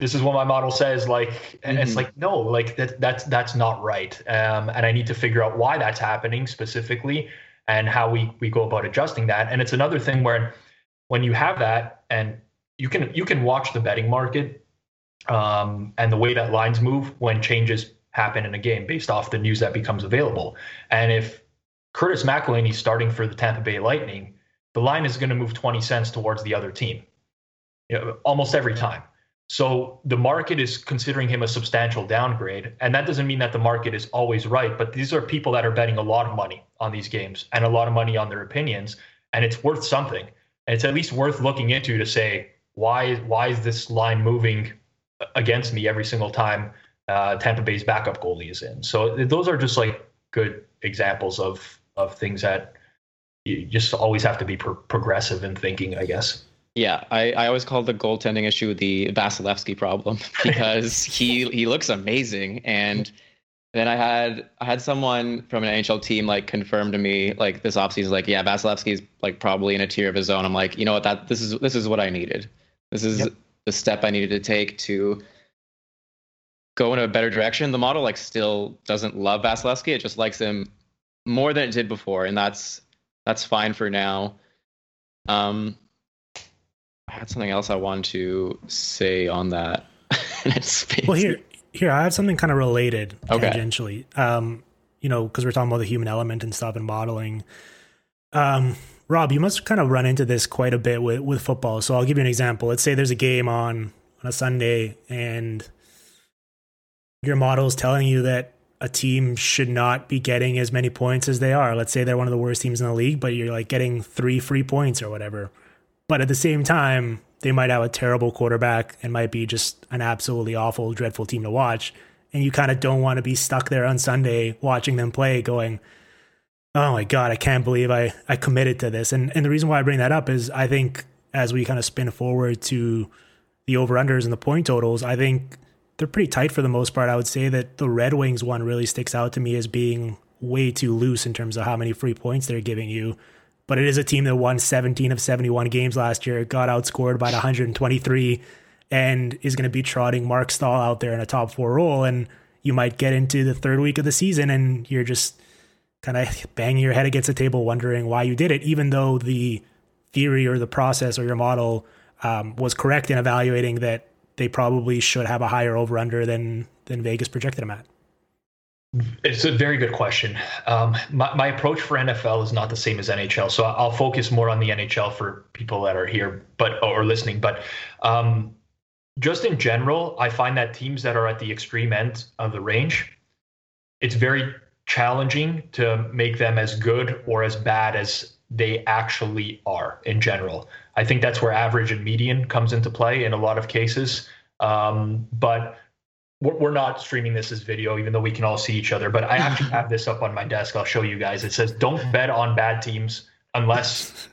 this is what my model says like and mm-hmm. it's like no like that that's that's not right um, and i need to figure out why that's happening specifically and how we we go about adjusting that. And it's another thing where when you have that and you can you can watch the betting market um, and the way that lines move when changes happen in a game based off the news that becomes available. And if curtis mcelhinney starting for the tampa bay lightning the line is going to move 20 cents towards the other team you know, almost every time so the market is considering him a substantial downgrade. And that doesn't mean that the market is always right, but these are people that are betting a lot of money on these games and a lot of money on their opinions. And it's worth something. And it's at least worth looking into to say, why, why is this line moving against me every single time uh, Tampa Bay's backup goalie is in? So those are just like good examples of, of things that you just always have to be pro- progressive in thinking, I guess. Yeah, I, I always call the goaltending issue the Vasilevskiy problem because he he looks amazing and then I had I had someone from an NHL team like confirm to me like this offseason like yeah Vasilevskiy's like probably in a tier of his own. I'm like you know what that this is this is what I needed. This is yep. the step I needed to take to go in a better direction. The model like still doesn't love Vasilevskiy. It just likes him more than it did before, and that's that's fine for now. Um, I had something else I wanted to say on that. well, here, here I have something kind of related okay. tangentially. Um, you know, because we're talking about the human element and stuff and modeling. Um, Rob, you must kind of run into this quite a bit with with football. So I'll give you an example. Let's say there's a game on on a Sunday, and your model is telling you that a team should not be getting as many points as they are. Let's say they're one of the worst teams in the league, but you're like getting three free points or whatever. But at the same time, they might have a terrible quarterback and might be just an absolutely awful, dreadful team to watch. And you kind of don't want to be stuck there on Sunday watching them play going, oh my God, I can't believe I, I committed to this. And, and the reason why I bring that up is I think as we kind of spin forward to the over unders and the point totals, I think they're pretty tight for the most part. I would say that the Red Wings one really sticks out to me as being way too loose in terms of how many free points they're giving you but it is a team that won 17 of 71 games last year, got outscored by 123, and is going to be trotting Marc Staal out there in a top four role. And you might get into the third week of the season and you're just kind of banging your head against the table, wondering why you did it, even though the theory or the process or your model um, was correct in evaluating that they probably should have a higher over under than than Vegas projected them at. It's a very good question. Um, my, my approach for NFL is not the same as NHL, so I'll focus more on the NHL for people that are here, but or listening. But um, just in general, I find that teams that are at the extreme end of the range, it's very challenging to make them as good or as bad as they actually are in general. I think that's where average and median comes into play in a lot of cases. Um, but we're not streaming this as video, even though we can all see each other. But I actually have this up on my desk. I'll show you guys. It says, "Don't bet on bad teams unless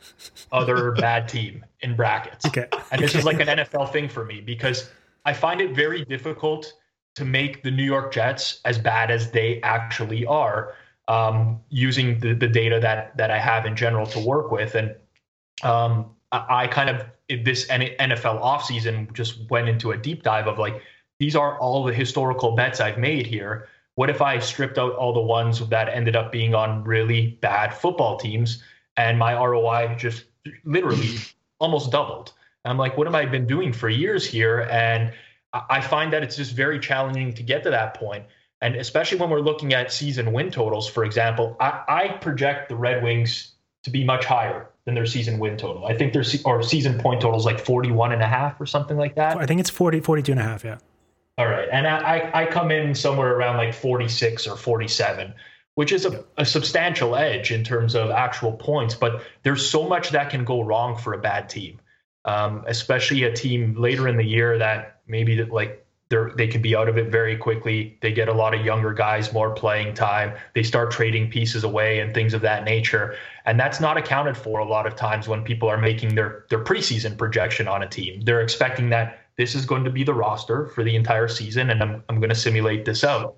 other bad team" in brackets. Okay. And this okay. is like an NFL thing for me because I find it very difficult to make the New York Jets as bad as they actually are, um, using the, the data that that I have in general to work with. And um, I, I kind of this NFL offseason just went into a deep dive of like these are all the historical bets I've made here. What if I stripped out all the ones that ended up being on really bad football teams and my ROI just literally almost doubled? And I'm like, what have I been doing for years here? And I find that it's just very challenging to get to that point. And especially when we're looking at season win totals, for example, I, I project the Red Wings to be much higher than their season win total. I think their se- or season point total is like 41 and a half or something like that. I think it's 40, 42 and a half. Yeah. All right. And I, I come in somewhere around like 46 or 47, which is a, a substantial edge in terms of actual points. But there's so much that can go wrong for a bad team, um, especially a team later in the year that maybe like they're, they can be out of it very quickly. They get a lot of younger guys more playing time. They start trading pieces away and things of that nature. And that's not accounted for a lot of times when people are making their, their preseason projection on a team. They're expecting that this is going to be the roster for the entire season and I'm, I'm going to simulate this out.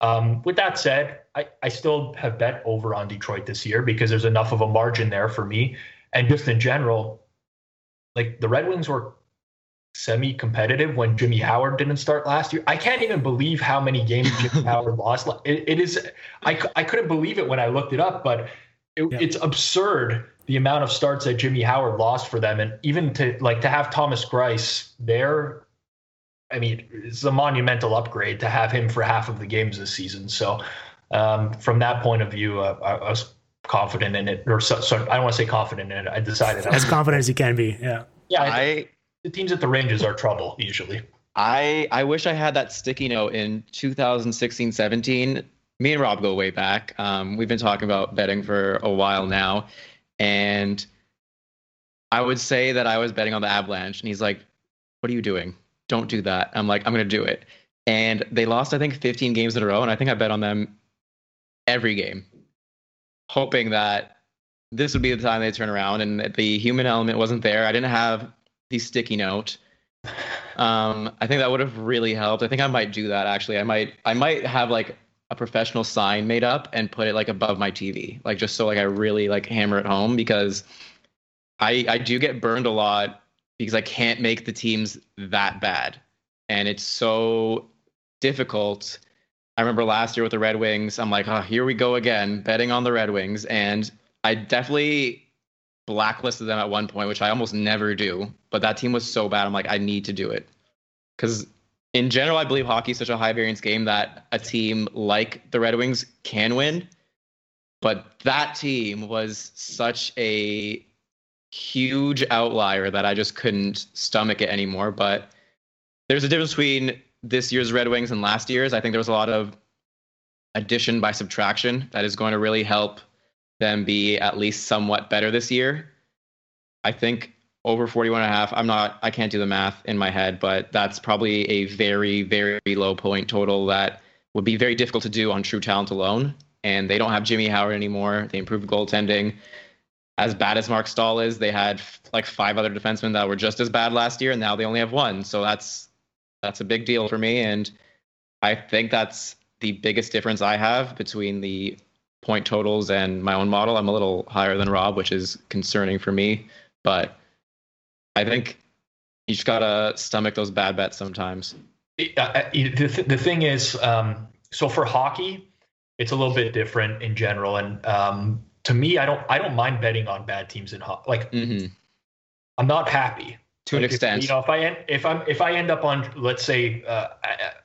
Um, with that said, I, I still have bet over on Detroit this year because there's enough of a margin there for me. And just in general, like the Red Wings were semi-competitive when Jimmy Howard didn't start last year. I can't even believe how many games Jimmy Howard lost. It, it is, I, I couldn't believe it when I looked it up, but it, yeah. it's absurd the amount of starts that Jimmy Howard lost for them, and even to like to have Thomas Greiss there. I mean, it's a monumental upgrade to have him for half of the games this season. So, um, from that point of view, uh, I, I, was confident in it, or so, so I don't want to say confident in it. I decided as confident as you can be. Yeah. Yeah. I, the teams at the ranges are trouble usually. I I wish I had that sticky note in 2016 17. Me and Rob go way back. Um, we've been talking about betting for a while now, and I would say that I was betting on the Avalanche, and he's like, "What are you doing? Don't do that." I'm like, "I'm gonna do it," and they lost I think 15 games in a row, and I think I bet on them every game, hoping that this would be the time they turn around, and the human element wasn't there. I didn't have the sticky note. Um, I think that would have really helped. I think I might do that actually. I might I might have like a professional sign made up and put it like above my TV, like just so like I really like hammer it home because I I do get burned a lot because I can't make the teams that bad, and it's so difficult. I remember last year with the Red Wings, I'm like, oh, here we go again, betting on the Red Wings, and I definitely blacklisted them at one point, which I almost never do. But that team was so bad. I'm like, I need to do it because in general, I believe hockey is such a high variance game that a team like the Red Wings can win. But that team was such a huge outlier that I just couldn't stomach it anymore. But there's a difference between this year's Red Wings and last year's. I think there was a lot of addition by subtraction that is going to really help them be at least somewhat better this year. I think over 41 and a half. I'm not, I can't do the math in my head, but that's probably a very, very low point total that would be very difficult to do on true talent alone. And they don't have Jimmy Howard anymore. They improved goaltending. As bad as Marc Staal is, they had like five other defensemen that were just as bad last year, and now they only have one. So that's that's a big deal for me. And I think that's the biggest difference I have between the point totals and my own model. I'm a little higher than Rob, which is concerning for me. But I think you just gotta stomach those bad bets sometimes. Uh, the, the thing is, um, so for hockey, it's a little bit different in general, and um, to me, I don't I don't mind betting on bad teams in hockey. Like, mm-hmm. I'm not happy to like an extent. If, you know, if I end, if I'm if I end up on, let's say, uh,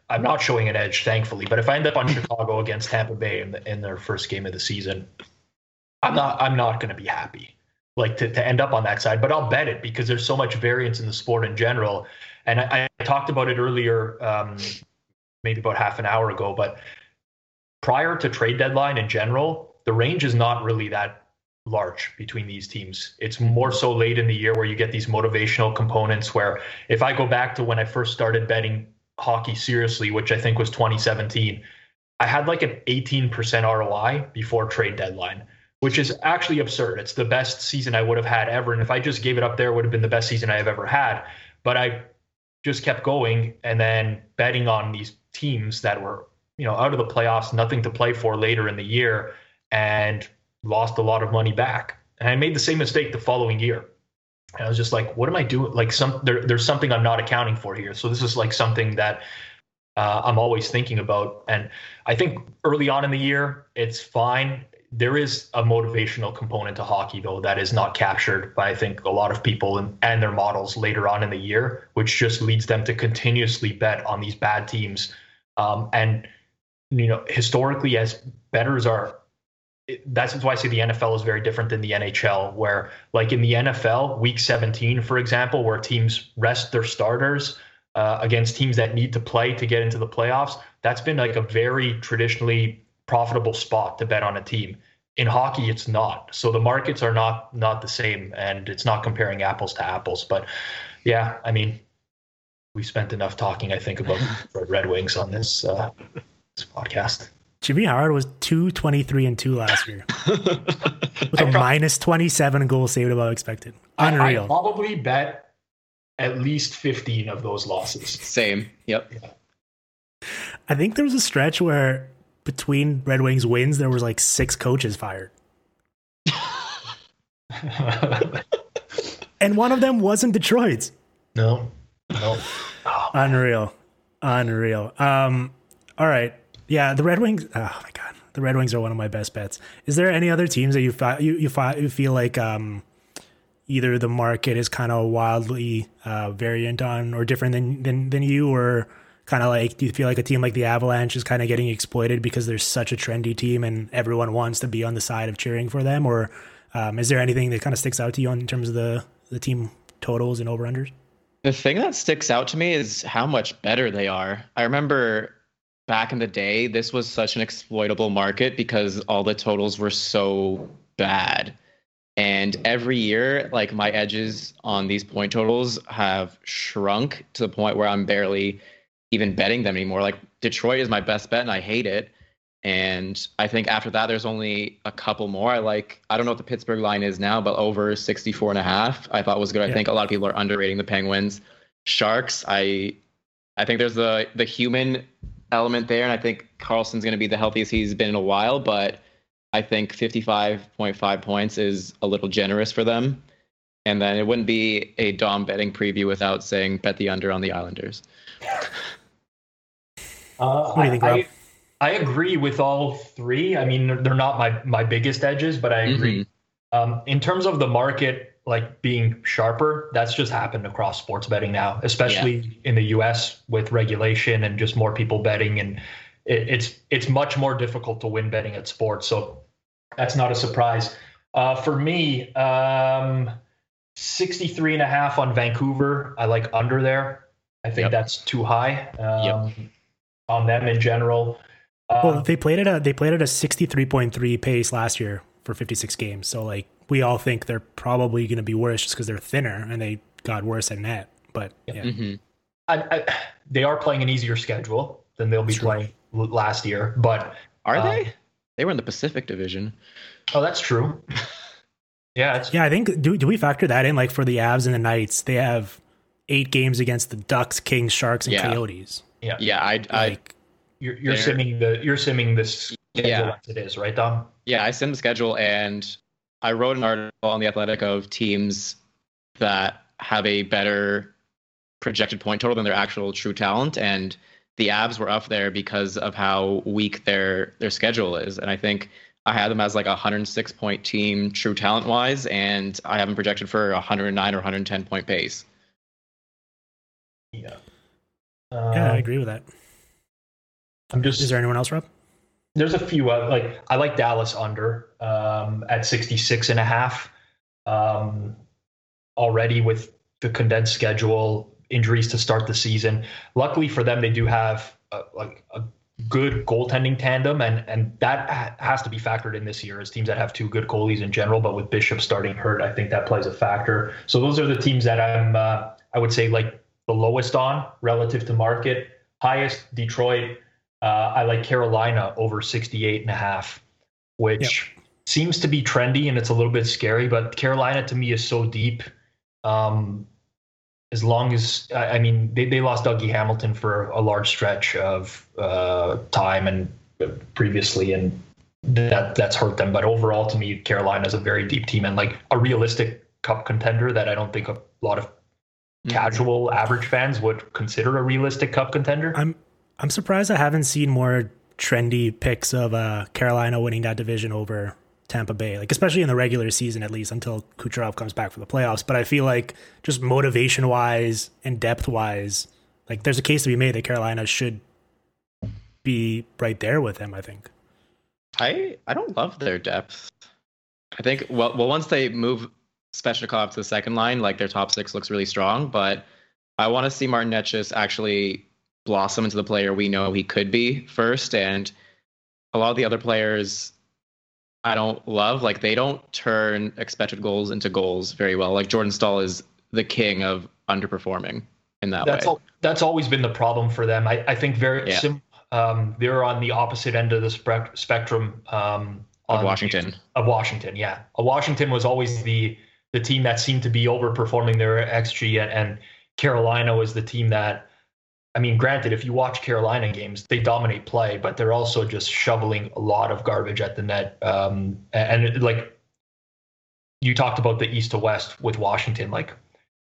I, am not showing an edge, thankfully, but if I end up on Chicago against Tampa Bay in, the, in their first game of the season, I'm not I'm not going to be happy like to, to end up on that side, but I'll bet it because there's so much variance in the sport in general. And I, I talked about it earlier, um, maybe about half an hour ago, but prior to trade deadline in general, the range is not really that large between these teams. It's more so late in the year where you get these motivational components where if I go back to when I first started betting hockey seriously, which I think was 2017, I had like an 18% ROI before trade deadline which is actually absurd. It's the best season I would have had ever. And if I just gave it up there, it would have been the best season I have ever had. But I just kept going and then betting on these teams that were, you know, out of the playoffs, nothing to play for later in the year, and lost a lot of money back. And I made the same mistake the following year. And I was just like, what am I doing? Like some there, there's something I'm not accounting for here. So this is like something that uh, I'm always thinking about. And I think early on in the year, it's fine there is a motivational component to hockey though that is not captured by I think a lot of people and, and their models later on in the year, which just leads them to continuously bet on these bad teams. Um, and you know, historically, as bettors are that's why I say the NFL is very different than the NHL, where like in the NFL, week 17, for example, where teams rest their starters uh, against teams that need to play to get into the playoffs, that's been like a very traditionally profitable spot to bet on a team. In hockey, it's not. So the markets are not not the same, and it's not comparing apples to apples. But yeah, I mean, we spent enough talking, I think, about Red Wings on this, uh, this podcast. Jimmy Howard was 223 and 2 last year with a pro- minus 27 goal saved above expected. Unreal. I, I probably bet at least 15 of those losses. Same. Yep. Yeah. I think there was a stretch where between Red Wings wins, there was like six coaches fired. and one of them wasn't Detroit's. No. No. Oh, Unreal. Unreal. Um, all right. Yeah, the Red Wings. Oh my god, the Red Wings are one of my best bets. Is there any other teams that you you you, you feel like um, either the market is kind of wildly uh, variant on or different than than than you, or kind of like do you feel like a team like the Avalanche is kind of getting exploited because there's such a trendy team and everyone wants to be on the side of cheering for them, or um, is there anything that kind of sticks out to you in terms of the the team totals and over unders? The thing that sticks out to me is how much better they are. I remember back in the day, this was such an exploitable market because all the totals were so bad. And every year, like my edges on these point totals have shrunk to the point where I'm barely even betting them anymore. Like Detroit is my best bet and I hate it. And I think after that, there's only a couple more. I like, I don't know what the Pittsburgh line is now, but over 64 and a half, I thought was good. I think a lot of people are underrating the Penguins. Sharks, I, I think there's the, the human element there, and I think Karlsson's going to be the healthiest he's been in a while. But I think 55.5 points is a little generous for them. And then it wouldn't be a Dom betting preview without saying bet the under on the Islanders. Uh, what do you think, Rob? I, I, agree with all three. I mean, they're not my my biggest edges, but I agree. Mm-hmm. Um, in terms of the market, like being sharper, that's just happened across sports betting now, especially yeah. in the U.S. with regulation and just more people betting, and it, it's it's much more difficult to win betting at sports. So that's not a surprise. Uh, for me, um, 63 and a half on Vancouver. I like under there. I think yep. that's too high um, yep. On them in general. well, um, they played at a they played at a 63.3 pace last year for 56 games. So like we all think they're probably going to be worse just because they're thinner and they got worse at net. But yeah, mm-hmm. I, I, they are playing an easier schedule than they'll be true. playing last year. But are um, they? They were in the Pacific Division. Oh, that's true. yeah, yeah. I think do do we factor that in? Like for the Avs and the Knights, they have eight games against the Ducks, Kings, Sharks, and yeah. Coyotes. Yeah, yeah. I, I like, you're you're simming the you're simming this schedule yeah. as it is, right, Dom? Yeah, I sim the schedule and I wrote an article on the Athletic of teams that have a better projected point total than their actual true talent, and the Avs were up there because of how weak their their schedule is. And I think I had them as like a 106 point team true talent wise, and I have them projected for a 109 or 110 point pace. Yeah. Um, yeah, I agree with that. I'm just. Is there anyone else, Rob? there's a few uh, like I like Dallas under um, at 66 and a half um, already with the condensed schedule, injuries to start the season. Luckily for them, they do have a, like a good goaltending tandem, and and that ha- has to be factored in this year as teams that have two good goalies in general. But with Bishop starting hurt, I think that plays a factor. So those are the teams that I'm uh, I would say like the lowest on relative to market. Highest Detroit uh, I like Carolina over 68 and a half, which yep. seems to be trendy and it's a little bit scary, but Carolina to me is so deep. Um, as long as I mean they, they lost Dougie Hamilton for a large stretch of uh, time and previously and that that's hurt them. But overall to me, Carolina is a very deep team and like a realistic cup contender that I don't think a lot of mm-hmm. casual average fans would consider a realistic cup contender. I'm I'm surprised I haven't seen more trendy picks of uh, Carolina winning that division over Tampa Bay, like especially in the regular season at least until Kucherov comes back for the playoffs. But I feel like just motivation wise and depth wise, like there's a case to be made that Carolina should be right there with them. I think. I I don't love their depth. I think well well once they move Svechnikov to the second line, like their top six looks really strong, but I want to see Martin Necas actually blossom into the player we know he could be first. And a lot of the other players I don't love, like they don't turn expected goals into goals very well. Like Jordan Staal is the king of underperforming in that that's way. Al- that's always been the problem for them. I, I think very Yeah. sim- um, they're on the opposite end of the spec- spectrum. Um, Of on- Washington. Of Washington, yeah. Uh, Washington was always the the team that seemed to be overperforming their xG, and, and Carolina was the team that. I mean, granted, if you watch Carolina games, they dominate play, but they're also just shoveling a lot of garbage at the net. Um, and, like you talked about the east to west with Washington, like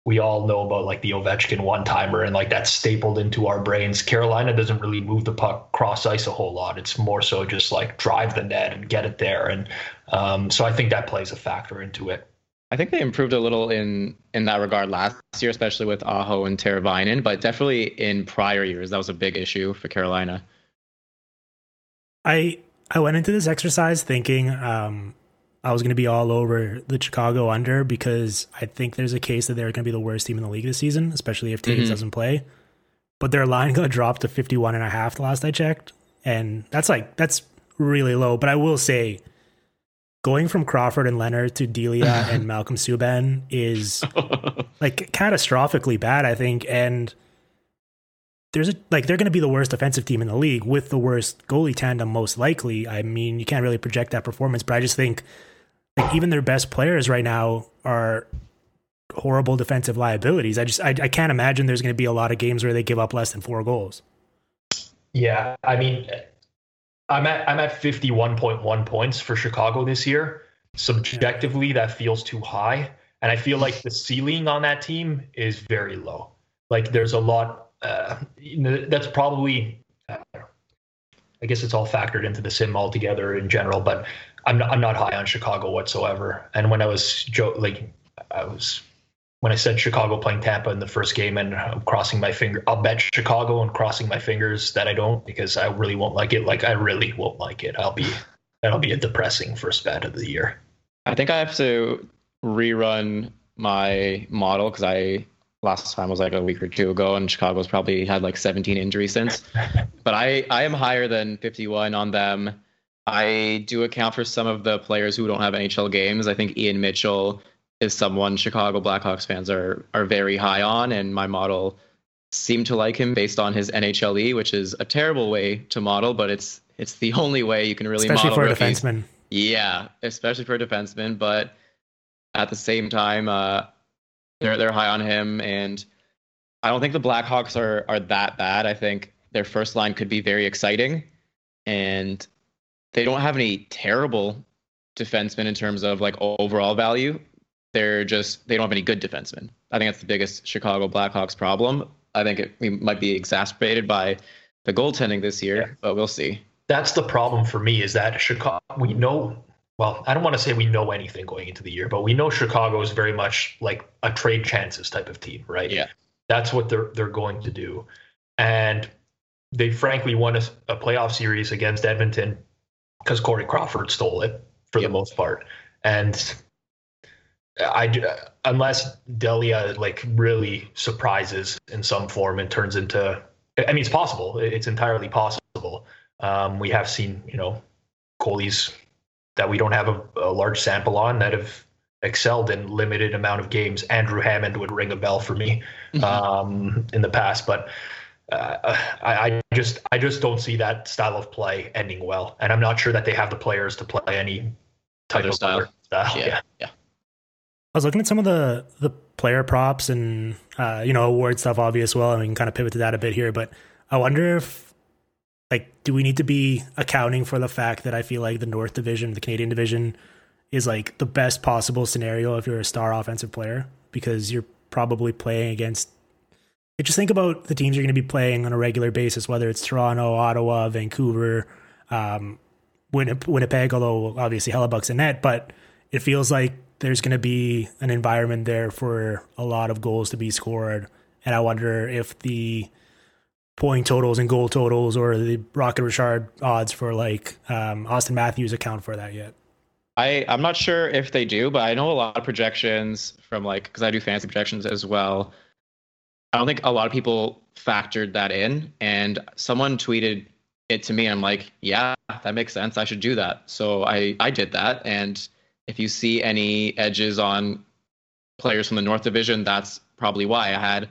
we all know about like the Ovechkin one timer and like that's stapled into our brains. Carolina doesn't really move the puck cross ice a whole lot. It's more so just like drive the net and get it there. And um, so I think that plays a factor into it. I think they improved a little in in that regard last year, especially with Aho and Teravainen, but definitely in prior years that was a big issue for Carolina. I I went into this exercise thinking um, I was going to be all over the Chicago under because I think there's a case that they're going to be the worst team in the league this season, especially if Toews Mhm. doesn't play. But their line got dropped to 51 and a half the last I checked, and that's like that's really low. But I will say, going from Crawford and Lehner to Delia and Malcolm Subban is like catastrophically bad, I think. And there's a like they're going to be the worst offensive team in the league with the worst goalie tandem, most likely. I mean, you can't really project that performance, but I just think like even their best players right now are horrible defensive liabilities. I just I, I can't imagine there's going to be a lot of games where they give up less than four goals. Yeah, I mean, I'm at I'm at 51.1 points for Chicago this year. Subjectively, that feels too high, and I feel like the ceiling on that team is very low. Like there's a lot. Uh, that's probably. Uh, I guess it's all factored into the sim altogether in general, but I'm not, I'm not high on Chicago whatsoever. And when I was jo- like I was when I said Chicago playing Tampa in the first game and I'm crossing my finger, I'll bet Chicago and crossing my fingers that I don't because I really won't like it. Like I really won't like it. I'll be that'll be a depressing first bet of the year. I think I have to rerun my model because I last time was like a week or two ago, and Chicago's probably had like 17 injuries since. but I I am higher than 51 on them. I do account for some of the players who don't have NHL games. I think Ian Mitchell is someone Chicago Blackhawks fans are are very high on, and my model seemed to like him based on his NHLE, which is a terrible way to model, but it's it's the only way you can really Especially model for a rookies. defenseman. Yeah, especially for a defenseman, but at the same time, uh, they're they're high on him, and I don't think the Blackhawks are are that bad. I think their first line could be very exciting, and they don't have any terrible defensemen in terms of like overall value. They're just they don't have any good defensemen. I think that's the biggest Chicago Blackhawks problem. I think it we might be exacerbated by the goaltending this year, Yeah. but we'll see. That's the problem for me is that Chicago we know well, I don't want to say we know anything going into the year, but we know Chicago is very much like a trade chances type of team, right? Yeah. That's what they're they're going to do. And they frankly won a, a playoff series against Edmonton because Corey Crawford stole it for Yep. the most part. And I d- unless Delia like really surprises in some form and turns into I mean it's possible. It's entirely possible. Um, we have seen, you know, goalies that we don't have a, a large sample on that have excelled in limited amount of games. Andrew Hammond would ring a bell for me um, in the past, but uh, I, I just I just don't see that style of play ending well, and I'm not sure that they have the players to play any type Other of style. style. yeah, yeah. yeah. I was looking at some of the the player props and uh, you know award stuff, obvious. Well, we can kind of pivot to that a bit here, but I wonder if like do we need to be accounting for the fact that I feel like the North Division, the Canadian Division, is like the best possible scenario if you're a star offensive player because you're probably playing against. Just think about the teams you're going to be playing on a regular basis, whether it's Toronto, Ottawa, Vancouver, um, Winnipeg, although obviously Hellebuyck's a net, but it feels like there's going to be an environment there for a lot of goals to be scored. And I wonder if the point totals and goal totals or the Rocket Richard odds for like um, Auston Matthews account for that yet. I I'm not sure if they do, but I know a lot of projections from like because I do fancy projections as well. I don't think a lot of people factored that in, and someone tweeted it to me. I'm like, yeah, that makes sense. I should do that. So I I did that, and if you see any edges on players from the North Division, that's probably why I had.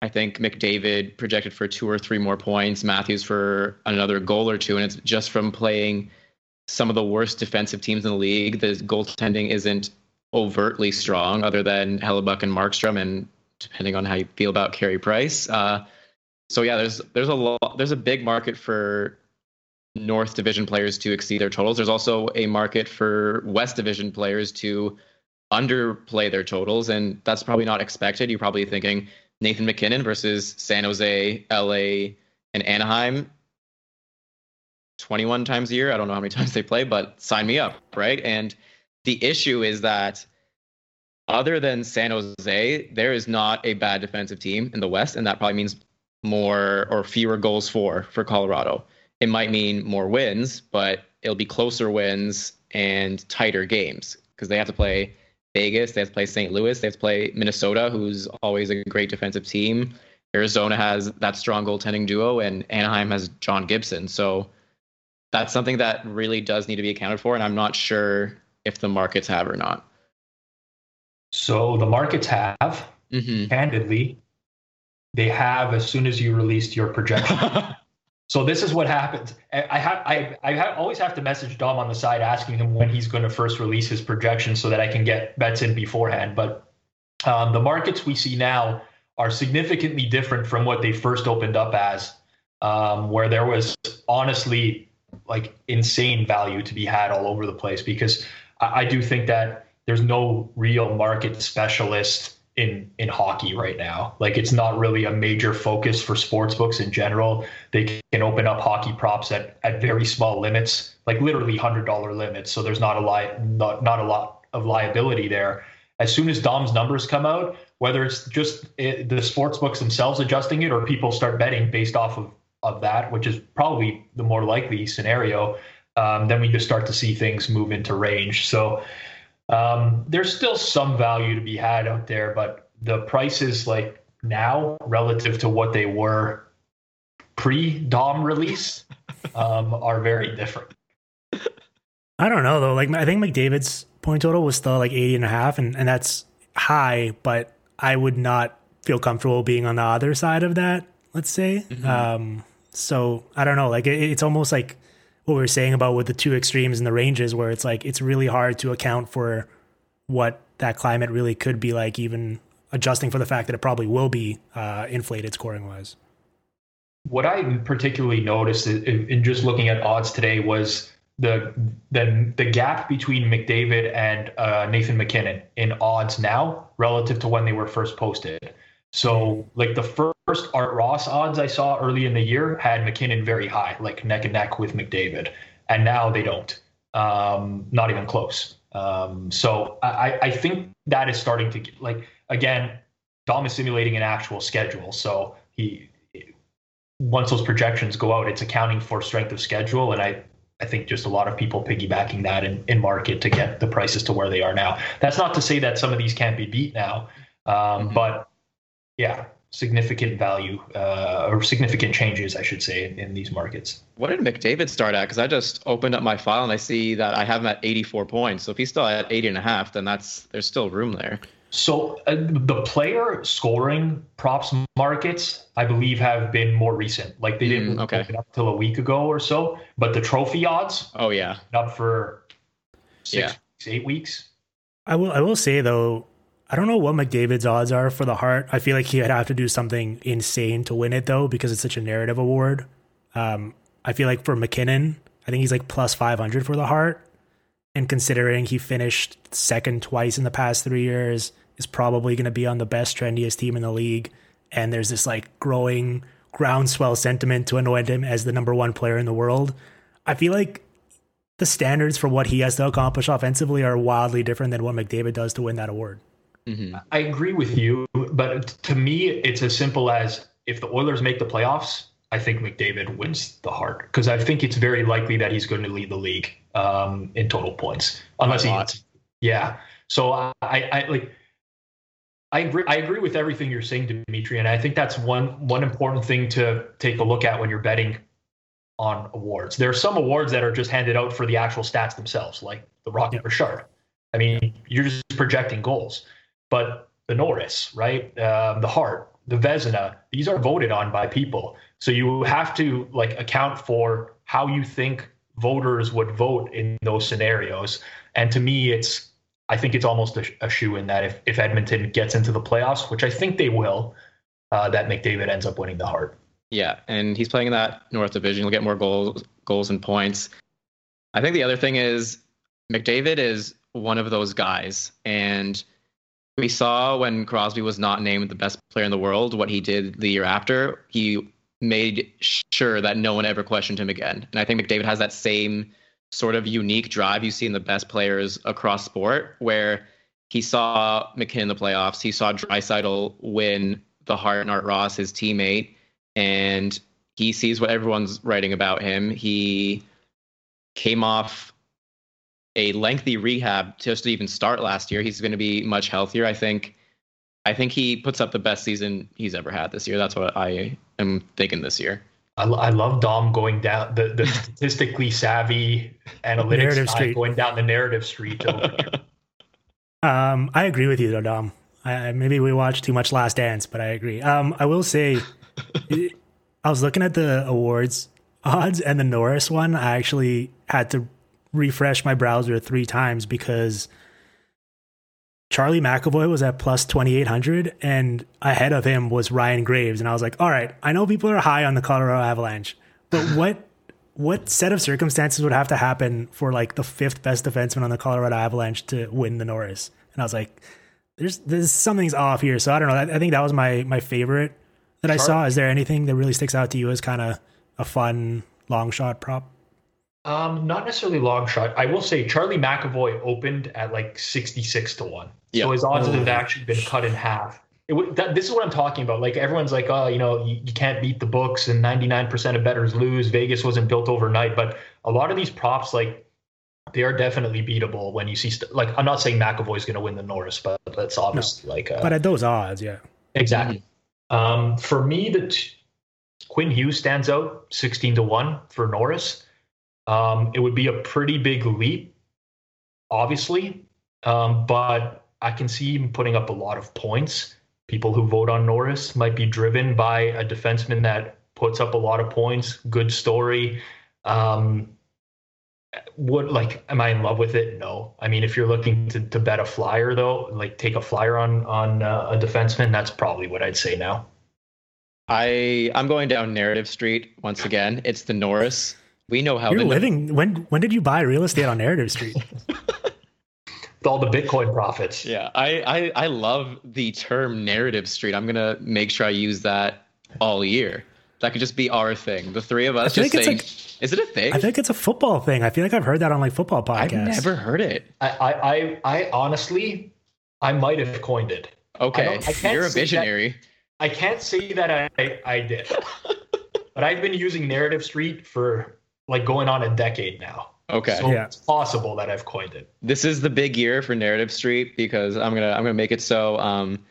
I think McDavid projected for two or three more points, Matthews for another goal or two, and it's just from playing some of the worst defensive teams in the league. The goaltending isn't overtly strong, other than Hellebuyck and Markstrom, and depending on how you feel about Carey Price. Uh, so yeah, there's there's a lot, there's a big market for North Division players to exceed their totals. There's also a market for West Division players to underplay their totals, and that's probably not expected. You're probably thinking Nathan MacKinnon versus San Jose, LA, and Anaheim 21 times a year. I don't know how many times they play, but sign me up, right? And the issue is that other than San Jose, there is not a bad defensive team in the West, and that probably means more or fewer goals for for Colorado. It might mean more wins, but it'll be closer wins and tighter games because they have to play Vegas, they have to play St. Louis, they have to play Minnesota, who's always a great defensive team. Arizona has that strong goaltending duo, and Anaheim has John Gibson. So that's something that really does need to be accounted for, and I'm not sure if the markets have or not. So the markets have, Mm-hmm. candidly, they have as soon as you released your projection. So this is what happens. I have I I always have to message Dom on the side asking him when he's going to first release his projection so that I can get bets in beforehand. But um, the markets we see now are significantly different from what they first opened up as, um, where there was honestly like insane value to be had all over the place because I, I do think that there's no real market specialist in in hockey right now. Like it's not really a major focus for sports books in general. They can open up hockey props at at very small limits, like literally hundred dollar limits. So there's not a li- not not a lot of liability there. As soon as Dom's numbers come out, whether it's just it, the sports books themselves adjusting it or people start betting based off of of that, which is probably the more likely scenario, um, then we just start to see things move into range. So um, there's still some value to be had out there, but the prices like now relative to what they were pre Dom release um, are very different. I don't know though. Like I think McDavid's point total was still like 80 and a half and, and that's high, but I would not feel comfortable being on the other side of that, let's say. Um, so I don't know. Like it, it's almost like what we were saying about with the two extremes and the ranges where it's like it's really hard to account for what that climate really could be like, even adjusting for the fact that it probably will be uh, inflated scoring wise. What I particularly noticed in, just looking at odds today was the the the gap between McDavid and uh, Nathan MacKinnon in odds now relative to when they were first posted. So, like the first Art Ross odds I saw early in the year had MacKinnon very high, like neck and neck with McDavid, and now they don't. Um, not even close. Um, so I, I think that is starting to get, like again, Dom is simulating an actual schedule. So he once those projections go out, it's accounting for strength of schedule, and I I think just a lot of people piggybacking that in, in market to get the prices to where they are now. That's not to say that some of these can't be beat now, um, but yeah, significant value uh, or significant changes, I should say, in, in these markets. What did McDavid start at? Because I just opened up my file and I see that I have him at 84 points. So if he's still at 80 and a half, then that's there's still room there. So uh, the player scoring props markets, I believe, have been more recent. Like they didn't Mm, okay. open up till a week ago or so. But the trophy odds Oh yeah, up for six, Yeah. weeks, eight weeks. I will. I will say though, I don't know what McDavid's odds are for the Hart. I feel like he'd have to do something insane to win it though, because it's such a narrative award. Um, I feel like for MacKinnon, I think he's like plus five hundred for the Hart, and considering he finished second twice in the past three years, is probably going to be on the best trendiest team in the league. And there's this like growing groundswell sentiment to anoint him as the number one player in the world. I feel like the standards for what he has to accomplish offensively are wildly different than what McDavid does to win that award. Hmm I agree with you, but to me, it's as simple as if the Oilers make the playoffs, I think McDavid wins the Hart because I think it's very likely that he's going to lead the league um, in total points, unless he, yeah. So I, I like. I agree. I agree with everything you're saying, Dimitri, and I think that's one one important thing to take a look at when you're betting on awards. There are some awards that are just handed out for the actual stats themselves, like the Rocket. Richard. I mean, you're just projecting goals, but the Norris, right, um, the Hart, the Vezina, these are voted on by people. So you have to like account for how you think voters would vote in those scenarios. And to me, it's I think it's almost a, a shoe in that if if Edmonton gets into the playoffs, which I think they will, uh, that McDavid ends up winning the Hart. Yeah, and he's playing in that North Division. He'll get more goals, goals and points. I think the other thing is McDavid is one of those guys, and we saw when Crosby was not named the best player in the world what he did the year after. He made sure that no one ever questioned him again, and I think McDavid has that same sort of unique drive you see in the best players across sport, where he saw MacKinnon in the playoffs, he saw Draisaitl win the Hart and Art Ross, his teammate and he sees what everyone's writing about him. He came off a lengthy rehab just to even start last year. He's going to be much healthier. I think. I think he puts up the best season he's ever had this year. That's what I am thinking this year. I, I love Dom going down the, the statistically savvy analytics guy going down the narrative street. um, I agree with you though, Dom. I, maybe we watched too much Last Dance, but I agree. Um, I will say I was looking at the awards odds and the Norris one. I actually had to refresh my browser three times because Charlie McAvoy was at plus 2800 and ahead of him was Ryan Graves. And I was like, all right, I know people are high on the Colorado Avalanche, but what. What set of circumstances would have to happen for like the fifth best defenseman on the Colorado Avalanche to win the Norris? And I was like, "There's, there's something's off here." So I don't know. I, I think that was my my favorite that I saw. Is there anything that really sticks out to you as kind of a fun long shot prop? Um, not necessarily long shot. I will say Charlie McAvoy opened at like sixty-six to one, yep. so his odds oh. have actually been cut in half. It, that, this is what I'm talking about. Like everyone's like, oh, you know, you, you can't beat the books, and 99% of bettors lose. Vegas wasn't built overnight, but a lot of these props, like they are definitely beatable when you see st- like I'm not saying McAvoy is going to win the Norris, but that's obviously no. like. Uh, but at those odds, yeah. Exactly. Mm-hmm. Um, for me, the t- Quinn Hughes stands out 16 to 1 for Norris. Um, it would be a pretty big leap, obviously, um, but I can see him putting up a lot of points. People who vote on Norris might be driven by a defenseman that puts up a lot of points, good story. Um, would like am i in love with it? No. I mean if you're looking to, to bet a flyer though like take a flyer on on uh, a defenseman that's probably what i'd say now. I i'm going down narrative street once again. It's the norris we know how you're living when when did you buy real estate on narrative street with all the bitcoin profits yeah I, I i love the term narrative street i'm gonna make sure i use that all year that could just be our thing the three of us just like saying is it a thing? I think it's a football thing. I feel like I've heard that on like football podcasts. I've never heard it. I, I, I, I honestly, I might have coined it. Okay, I I you're a visionary. That, I can't say that I, I did, but I've been using Narrative Street for like going on a decade now. Okay, so yeah. it's possible that I've coined it. This is the big year for Narrative Street because I'm gonna I'm gonna make it so. Um,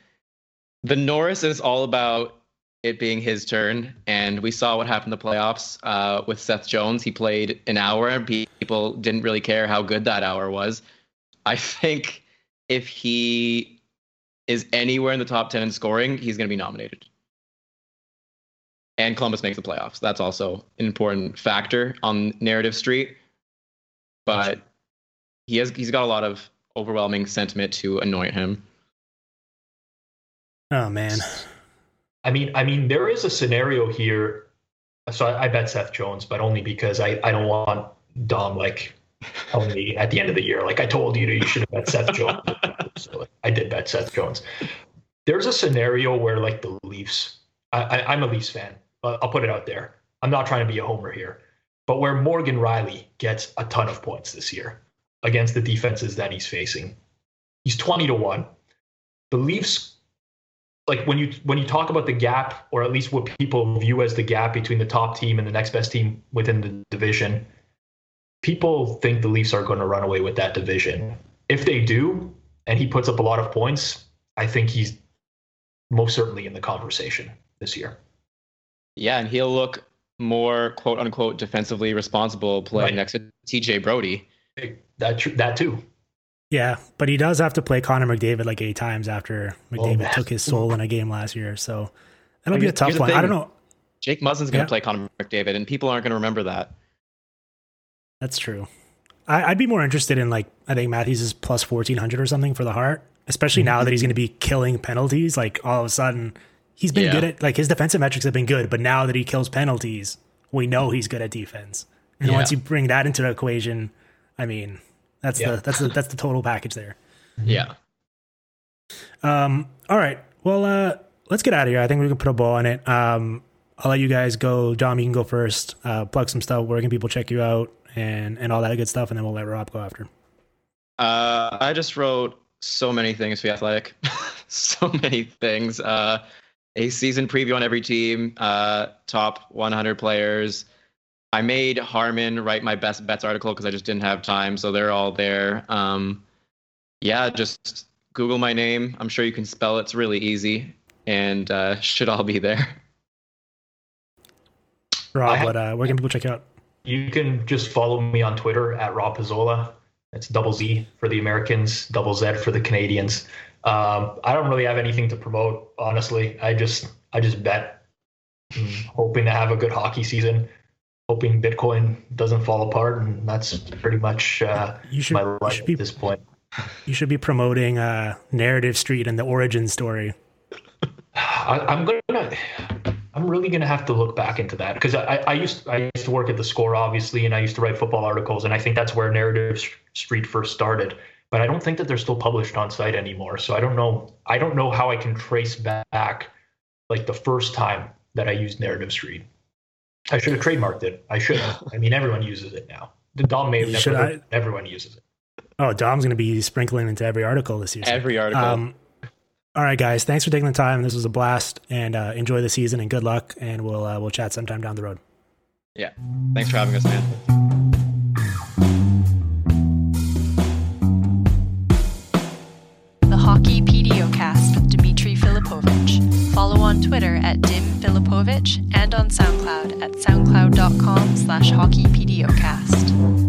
the Norris is all about it being his turn. And we saw what happened in the playoffs uh, with Seth Jones. He played an hour, and people didn't really care how good that hour was. I think if he is anywhere in the top 10 in scoring, he's going to be nominated. And Columbus makes the playoffs. That's also an important factor on Narrative Street. But he has he's got a lot of overwhelming sentiment to anoint him. Oh man. I mean, I mean, there is a scenario here. So I, I bet Seth Jones, but only because I, I don't want Dom like only at the end of the year. Like I told you, you should have bet Seth Jones. so I did bet Seth Jones. There's a scenario where like the Leafs. I, I, am a Leafs fan. I'll put it out there. I'm not trying to be a homer here, but where Morgan Rielly gets a ton of points this year against the defenses that he's facing, he's 20 to one. The Leafs like when you when you talk about the gap, or at least what people view as the gap between the top team and the next best team within the division, people think the Leafs are going to run away with that division. If they do, and he puts up a lot of points, I think he's most certainly in the conversation this year. Yeah, and he'll look more quote unquote defensively responsible playing Right. next to TJ Brodie. That tr- that too. Yeah, but he does have to play Connor McDavid like eight times after oh, McDavid man. took his soul in a game last year. So that'll And be a tough here's the one. I don't know. Jake Muzzin's going to Yeah. play Connor McDavid, and people aren't going to remember that. That's true. I, I'd be more interested in like I think Matthews is plus fourteen hundred or something for the Hart, especially mm-hmm. now that he's going to be killing penalties. Like all of a sudden, he's been Yeah. good at like his defensive metrics have been good, but now that he kills penalties, we know he's good at defense. And Yeah. once you bring that into the equation, I mean, that's Yeah. the that's the that's the total package there. Yeah. Um, all right. Well, uh, let's get out of here. I think we can put a ball on it. Um, I'll let you guys go. Dom, you can go first. Uh, plug some stuff. Where can people check you out and and all that good stuff, and then we'll let Rob go after. Uh, I just wrote so many things for the Athletic, so many things. Uh, a season preview on every team, uh, top 100 players. I made Harman write my best bets article because I just didn't have time, so they're all there. Um, yeah, just Google my name. I'm sure you can spell it. It's really easy, and uh, should all be there. Rob, I have- what, uh, where can people check out? You can just follow me on Twitter at Rob Pizzola. It's double Z for the Americans, double Z for the Canadians. Um, I don't really have anything to promote, honestly. I just I just bet, hoping to have a good hockey season, hoping Bitcoin doesn't fall apart, and that's pretty much uh, should, my life be at this point. you should be promoting uh, Narrative Street and the origin story. I, I'm gonna. I'm really gonna have to look back into that because I, I used I used to work at the Score obviously, and I used to write football articles, and I think that's where Narrative Street first started. But I don't think that they're still published on site anymore. So I don't know. I don't know how I can trace back like the first time that I used Narrative Street. I should have trademarked it. I should. have. I mean, everyone uses it now. The Dom may have never. should- heard- everyone uses it. Oh, Dom's going to be sprinkling into every article this year. Every article. Um, all right, guys. Thanks for taking the time. This was a blast, and uh, enjoy the season and good luck. And we'll uh, we'll chat sometime down the road. yeah. Thanks for having us, man. At Dim Filipovic and on SoundCloud at soundcloud.com slash hockeypdocast.